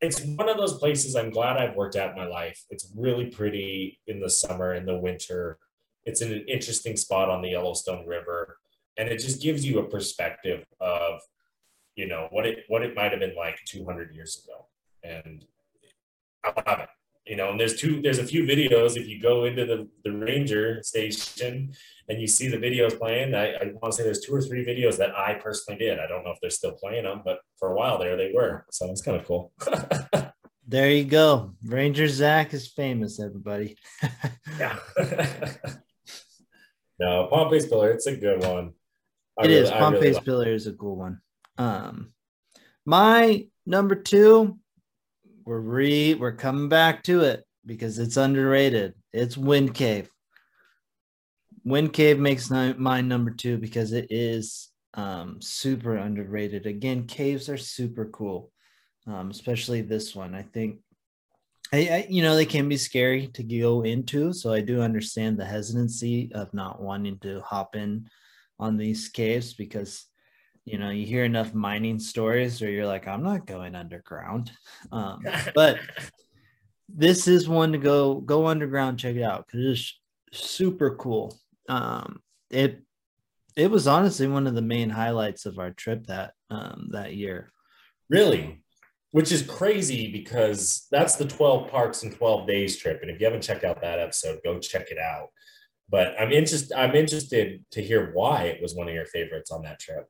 it's one of those places I'm glad I've worked at in my life. It's really pretty in the summer, in the winter. It's in an interesting spot on the Yellowstone River. And it just gives you a perspective of, you know, what it what it might have been like 200 years ago. And I love it you know and there's two there's a few videos if you go into the, the ranger station and you see the videos playing I, I want to say there's two or three videos that i personally did i don't know if they're still playing them but for a while there they were so it's kind of cool [laughs] There you go. Ranger Zach is famous, everybody. [laughs] yeah [laughs] no pompey's pillar it's a good one I It really- is. Really like- Pillar is a cool one. Um, my number two, we're re we're coming back to it because it's underrated. It's Wind Cave. Wind Cave makes mine number two because it is um, super underrated. Again, caves are super cool, um, especially this one. I think, I, I, you know, they can be scary to go into, so I do understand the hesitancy of not wanting to hop in on these caves because, you know, you hear enough mining stories where you're like, I'm not going underground, [laughs] um, but [laughs] this is one to go go underground, check it out because it's super cool. Um, it it was honestly one of the main highlights of our trip that um, that year. Really, which is crazy because that's the 12 parks and 12 days trip. And if you haven't checked out that episode, go check it out. But I'm interested. I'm interested to hear why it was one of your favorites on that trip.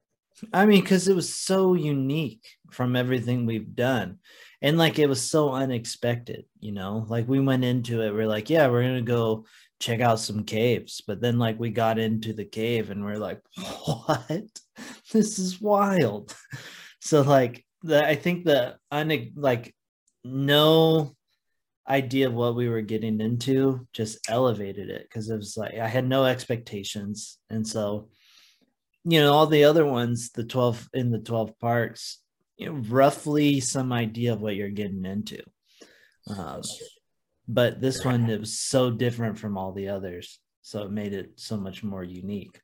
I mean, because it was so unique from everything we've done. And like it was so unexpected, you know, like we went into it, we're like, yeah, we're going to go check out some caves. But then like we got into the cave and we're like, [laughs] what? This is wild. [laughs] So like the I think the un like no idea of what we were getting into just elevated it because it was like I had no expectations. And so, you know, all the other ones, the 12 in the 12 parks, you know, roughly some idea of what you're getting into. Um, but this one it was so different from all the others so it made it so much more unique.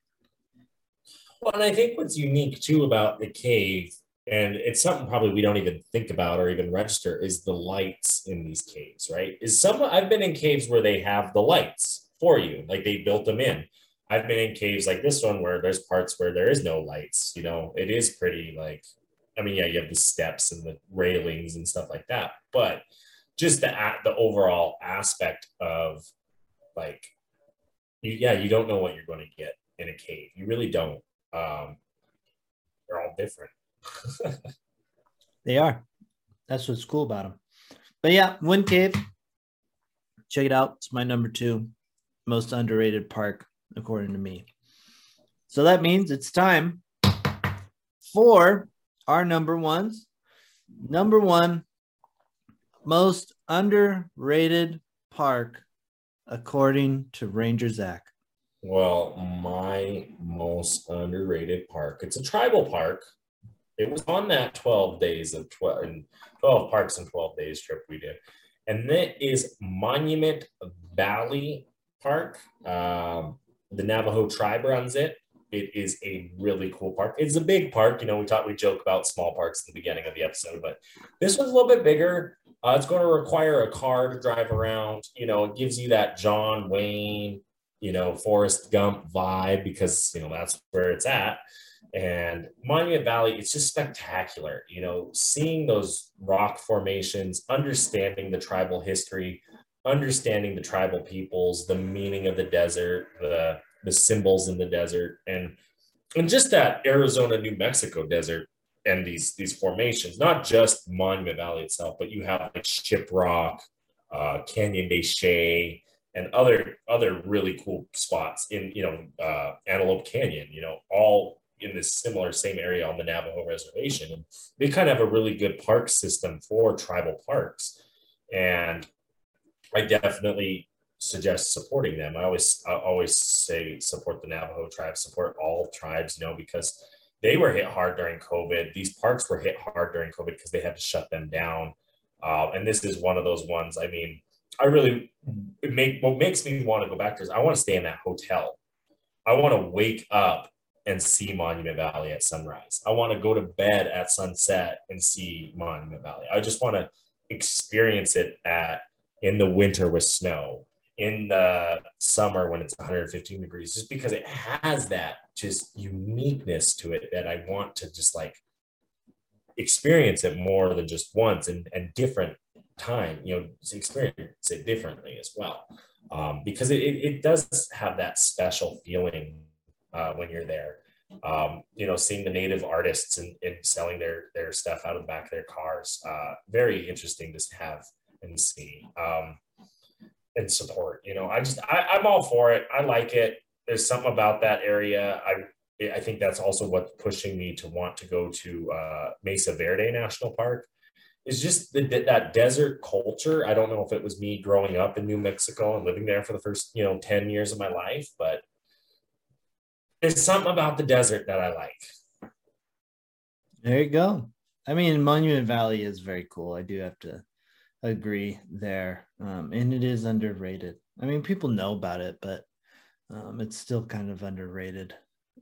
Well and i think what's unique too about the cave and it's something probably we don't even think about or even register is the lights in these caves right? Is some i've been in caves where they have the lights for you like they built them in. I've been in caves like this one where there's parts where there is no lights you know it is pretty like i mean yeah you have the steps and the railings and stuff like that but just the the overall aspect of like you, yeah you don't know what you're going to get in a cave. You really don't. Um they're all different. [laughs] They are. That's what's cool about them but yeah wind cave. Check it out. It's my number two most underrated park according to me. So that means it's time for our number ones. Number one most underrated park according to Ranger Zach? Well, my most underrated park. It's a tribal park. It was on that 12 days of 12, 12 parks and 12 days trip we did. And that is Monument Valley Park. Um, the Navajo tribe runs it. It is a really cool park. It's a big park. You know, we talked, we joke about small parks at the beginning of the episode, but this one's a little bit bigger. Uh, it's going to require a car to drive around. You know, it gives you that John Wayne, you know, Forrest Gump vibe because, you know, that's where it's at. And Monument Valley, it's just spectacular. You know, seeing those rock formations, understanding the tribal history, understanding the tribal peoples, the meaning of the desert, the the symbols in the desert, and and just that Arizona, New Mexico desert and these these formations, not just Monument Valley itself, but you have like Shiprock, uh, Canyon de Chelly, and other other really cool spots in you know uh, Antelope Canyon. You know, all in this similar same area on the Navajo reservation, and they kind of have a really good park system for tribal parks. And I definitely suggest supporting them. I always I always say support the Navajo tribe, support all tribes, you know, because they were hit hard during COVID. These parks were hit hard during COVID because they had to shut them down. Uh, and this is one of those ones. I mean, I really make what makes me want to go back there is I want to stay in that hotel. I want to wake up and see Monument Valley at sunrise. I want to go to bed at sunset and see Monument Valley. I just want to experience it at in the winter with snow in the summer when it's 115 degrees just because it has that just uniqueness to it that I want to just like experience it more than just once and, and different time, you know, experience it differently as well. Um, because it, it does have that special feeling uh, when you're there. Um, you know, seeing the native artists and, and, selling their their stuff out of the back of their cars, uh, very interesting to have and see. Um, and support. You know, I just I, I'm all for it. I like it. There's something about that area. I I think that's also what's pushing me to want to go to uh, Mesa Verde National Park is just the, that desert culture. I don't know if it was me growing up in New Mexico and living there for the first, you know, 10 years of my life, but there's something about the desert that I like. There you go. I mean, Monument Valley is very cool. I do have to agree there. Um, and it is underrated. I mean, people know about it, but um, it's still kind of underrated.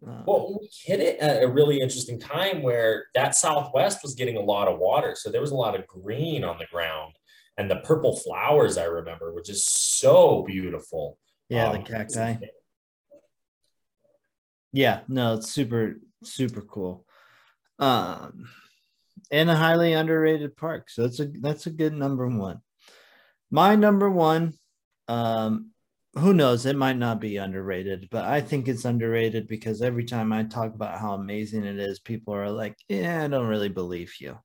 Um, well, we hit it at a really interesting time where that Southwest was getting a lot of water. So there was a lot of green on the ground. And the purple flowers, I remember, were just so beautiful. Yeah, um, the cacti. Yeah, no, it's super, super cool. Um, and a highly underrated park. So that's a that's a good number one. My number one, um, who knows? It might not be underrated, but I think it's underrated because every time I talk about how amazing it is, people are like, "Yeah, I don't really believe you."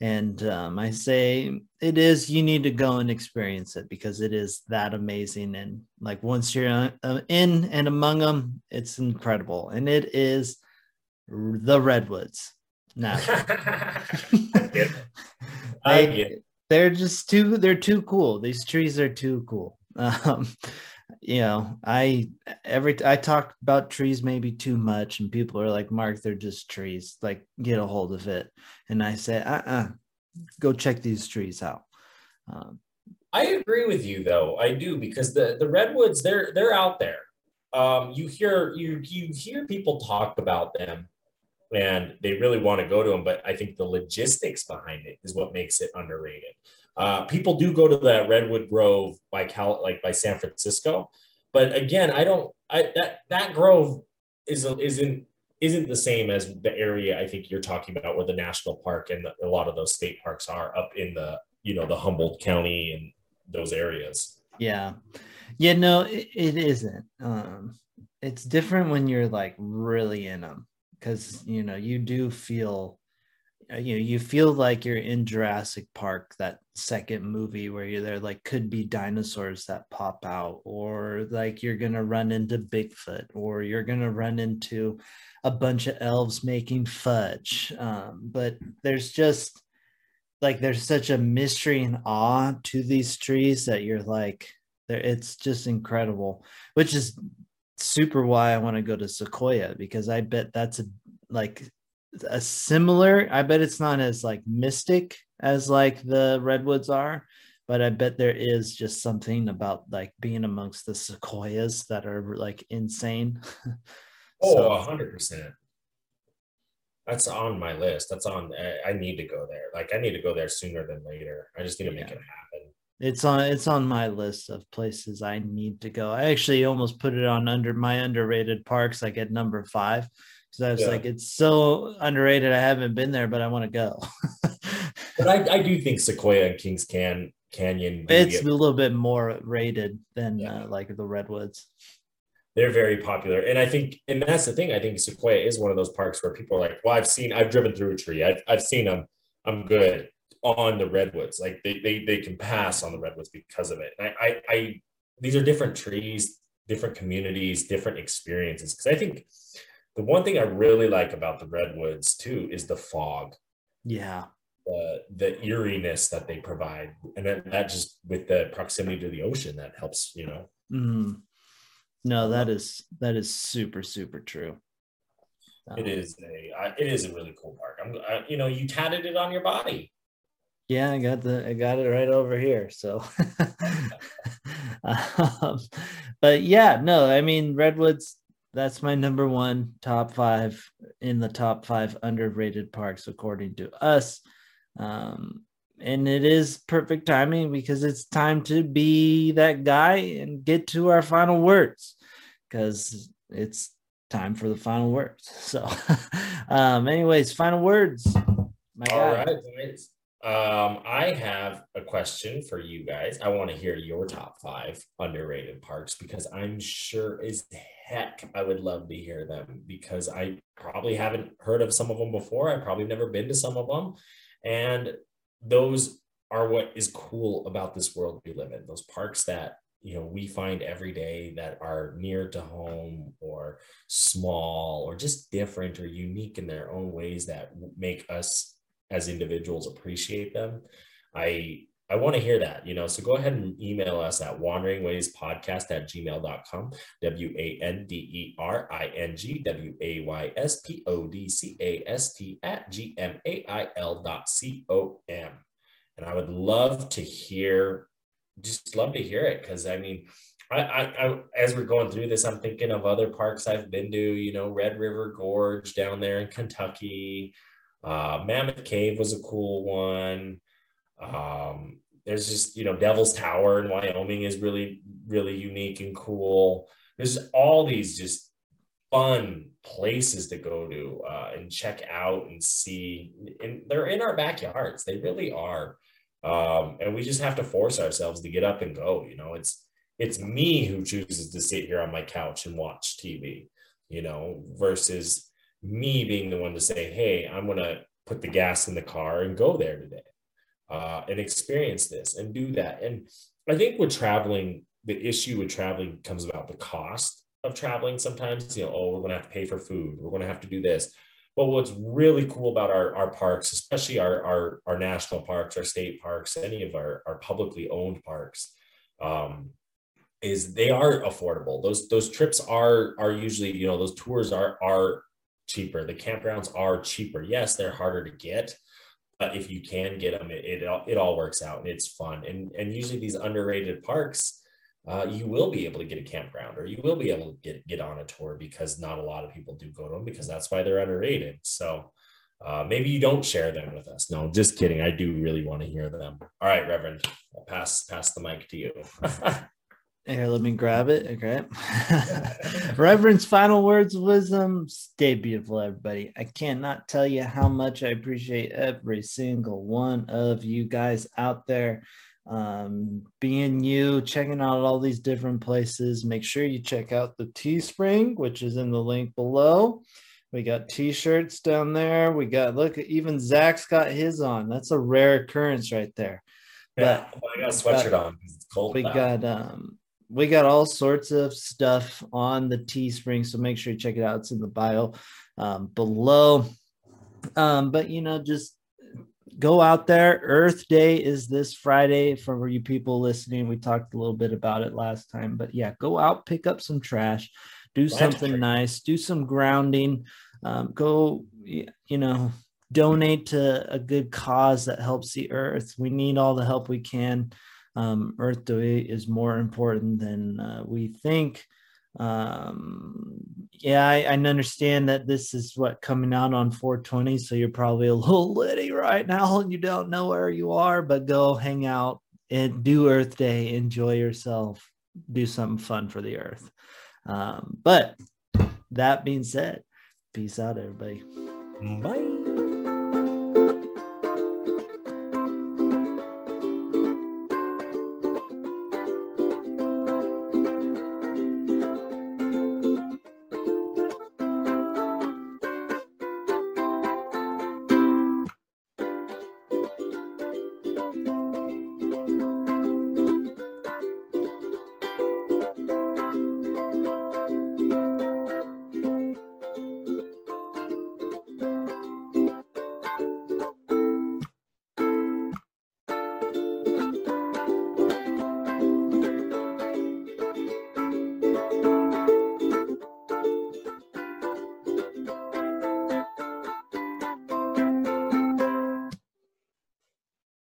And um, I say it is. You need to go and experience it because it is that amazing. And like once you're uh, in and among them, it's incredible. And it is the redwoods. Now, [laughs] they, they're just too. They're too cool. These trees are too cool. [laughs] Um, you know, I every I talk about trees maybe too much, and people are like, "Mark, they're just trees. Like, get a hold of it." And I say, "Uh, uh-uh. uh go check these trees out." Um, I agree with you, though. I do because the the redwoods they're they're out there. Um, you hear you you hear people talk about them, and they really want to go to them, but I think the logistics behind it is what makes it underrated. Uh, people do go to that Redwood Grove by Cal, like by San Francisco, but again, I don't. I that that grove is isn't isn't the same as the area I think you're talking about, where the national park and the, a lot of those state parks are up in the you know the Humboldt County and those areas. Yeah, yeah, no, it, it isn't. Um, it's different when you're like really in them because you know you do feel uh, you know you feel like you're in Jurassic Park that second movie where you're there like could be dinosaurs that pop out or like you're going to run into Bigfoot or you're going to run into a bunch of elves making fudge. Um, but there's just like there's such a mystery and awe to these trees that you're like it's just incredible which is super why I want to go to Sequoia because I bet that's a like a similar i bet it's not as like mystic as like the redwoods are but i bet there is just something about like being amongst the sequoias that are like insane. [laughs] Oh so, 100% that's on my list. That's on i need to go there. Like i need to go there sooner than later. I just need to make yeah. it happen it's on it's on my list of places i need to go i actually almost put it on under my underrated parks like at number five because I was yeah. like, it's so underrated. I haven't been there, but I want to go. but I, I do think [laughs] Sequoia and Kings Can Canyon. It's a little bit more rated than yeah. uh, like the redwoods. They're very popular, and I think, and that's the thing. I think Sequoia is one of those parks where people are like, "Well, I've seen, I've driven through a tree, I've, I've seen them, I'm good." On the redwoods, like they, they, they can pass on the redwoods because of it. I, I, I these are different trees, different communities, different experiences. Because I think the one thing I really like about the redwoods too is the fog. Yeah. The the eeriness that they provide, and that, that just with the proximity to the ocean that helps. You know. Mm. No, that is that is super super true. It um, is a it is a really cool park. I'm I, you know you tatted it on your body. Yeah, I got the I got it right over here. So, [laughs] um, but yeah, no, I mean redwoods that's my number one top five in the top five underrated parks according to us. Um, and it is perfect timing because it's time to be that guy and get to our final words because it's time for the final words. So, [laughs] um, anyways, final words. My All right, um, I have a question for you guys. I want to hear your top five underrated parks because I'm sure as heck I would love to hear them because I probably haven't heard of some of them before. I've probably never been to some of them. And those are what is cool about this world we live in. Those parks that you know we find every day that are near to home or small or just different or unique in their own ways that make us as individuals appreciate them. I I want to hear that, you know. So go ahead and email us at wanderingwayspodcast at gmail.com. W A N D E R I N G W A Y S P O D C A S T at G M A I L dot C O M. And I would love to hear, just love to hear it because I mean, I, I, I, as we're going through this, I'm thinking of other parks I've been to, you know, Red River Gorge down there in Kentucky. Uh, Mammoth Cave was a cool one. Um, there's just, you know, Devil's Tower in Wyoming is really, really unique and cool. There's all these just fun places to go to uh, and check out and see. And they're in our backyards. They really are. Um, and we just have to force ourselves to get up and go. You know, it's it's me who chooses to sit here on my couch and watch TV, you know, versus me being the one to say, hey, I'm gonna put the gas in the car and go there today uh, and experience this and do that. And I think with traveling, the issue with traveling comes about the cost of traveling sometimes. You know, oh, we're going to have to pay for food, we're going to have to do this. But what's really cool about our, our parks, especially our, our, our national parks, our state parks, any of our, our publicly owned parks, um, is they are affordable. Those those trips are are usually you know those tours are are cheaper. The campgrounds are cheaper. Yes, they're harder to get, but if you can get them, it, it, all, it all works out and it's fun. And, and usually these underrated parks, uh, you will be able to get a campground or you will be able to get, get on a tour because not a lot of people do go to them because that's why they're underrated. So uh, maybe you don't share them with us. No, just kidding. I do really want to hear them. All right, Reverend, I'll pass, pass the mic to you. [laughs] Here, let me grab it. Okay. [laughs] [laughs] Reverend's final words of wisdom. Stay beautiful, everybody. I cannot tell you how much I appreciate every single one of you guys out there. Um, being you, checking out all these different places. Make sure you check out the Teespring, which is in the link below. We got t-shirts down there. We got look, even Zach's got his on. That's a rare occurrence right there. Yeah, but I got a sweatshirt got, on. It's cold. We now. got um we got all sorts of stuff on the Teespring, so make sure you check it out. It's in the bio um, below. Um, but you know, just go out there. Earth Day is this Friday for you people listening. We talked a little bit about it last time, but yeah, go out, pick up some trash, do something nice, do some grounding. Um, go, you know, donate to a good cause that helps the earth. We need all the help we can um, Earth Day is more important than uh, we think. Um, yeah, I, I, understand that this is what coming out on 420, so you're probably a [laughs] little litty right now and you don't know where you are, but go hang out and do Earth Day, enjoy yourself, do something fun for the Earth. Um, but that being said, peace out, everybody. Bye.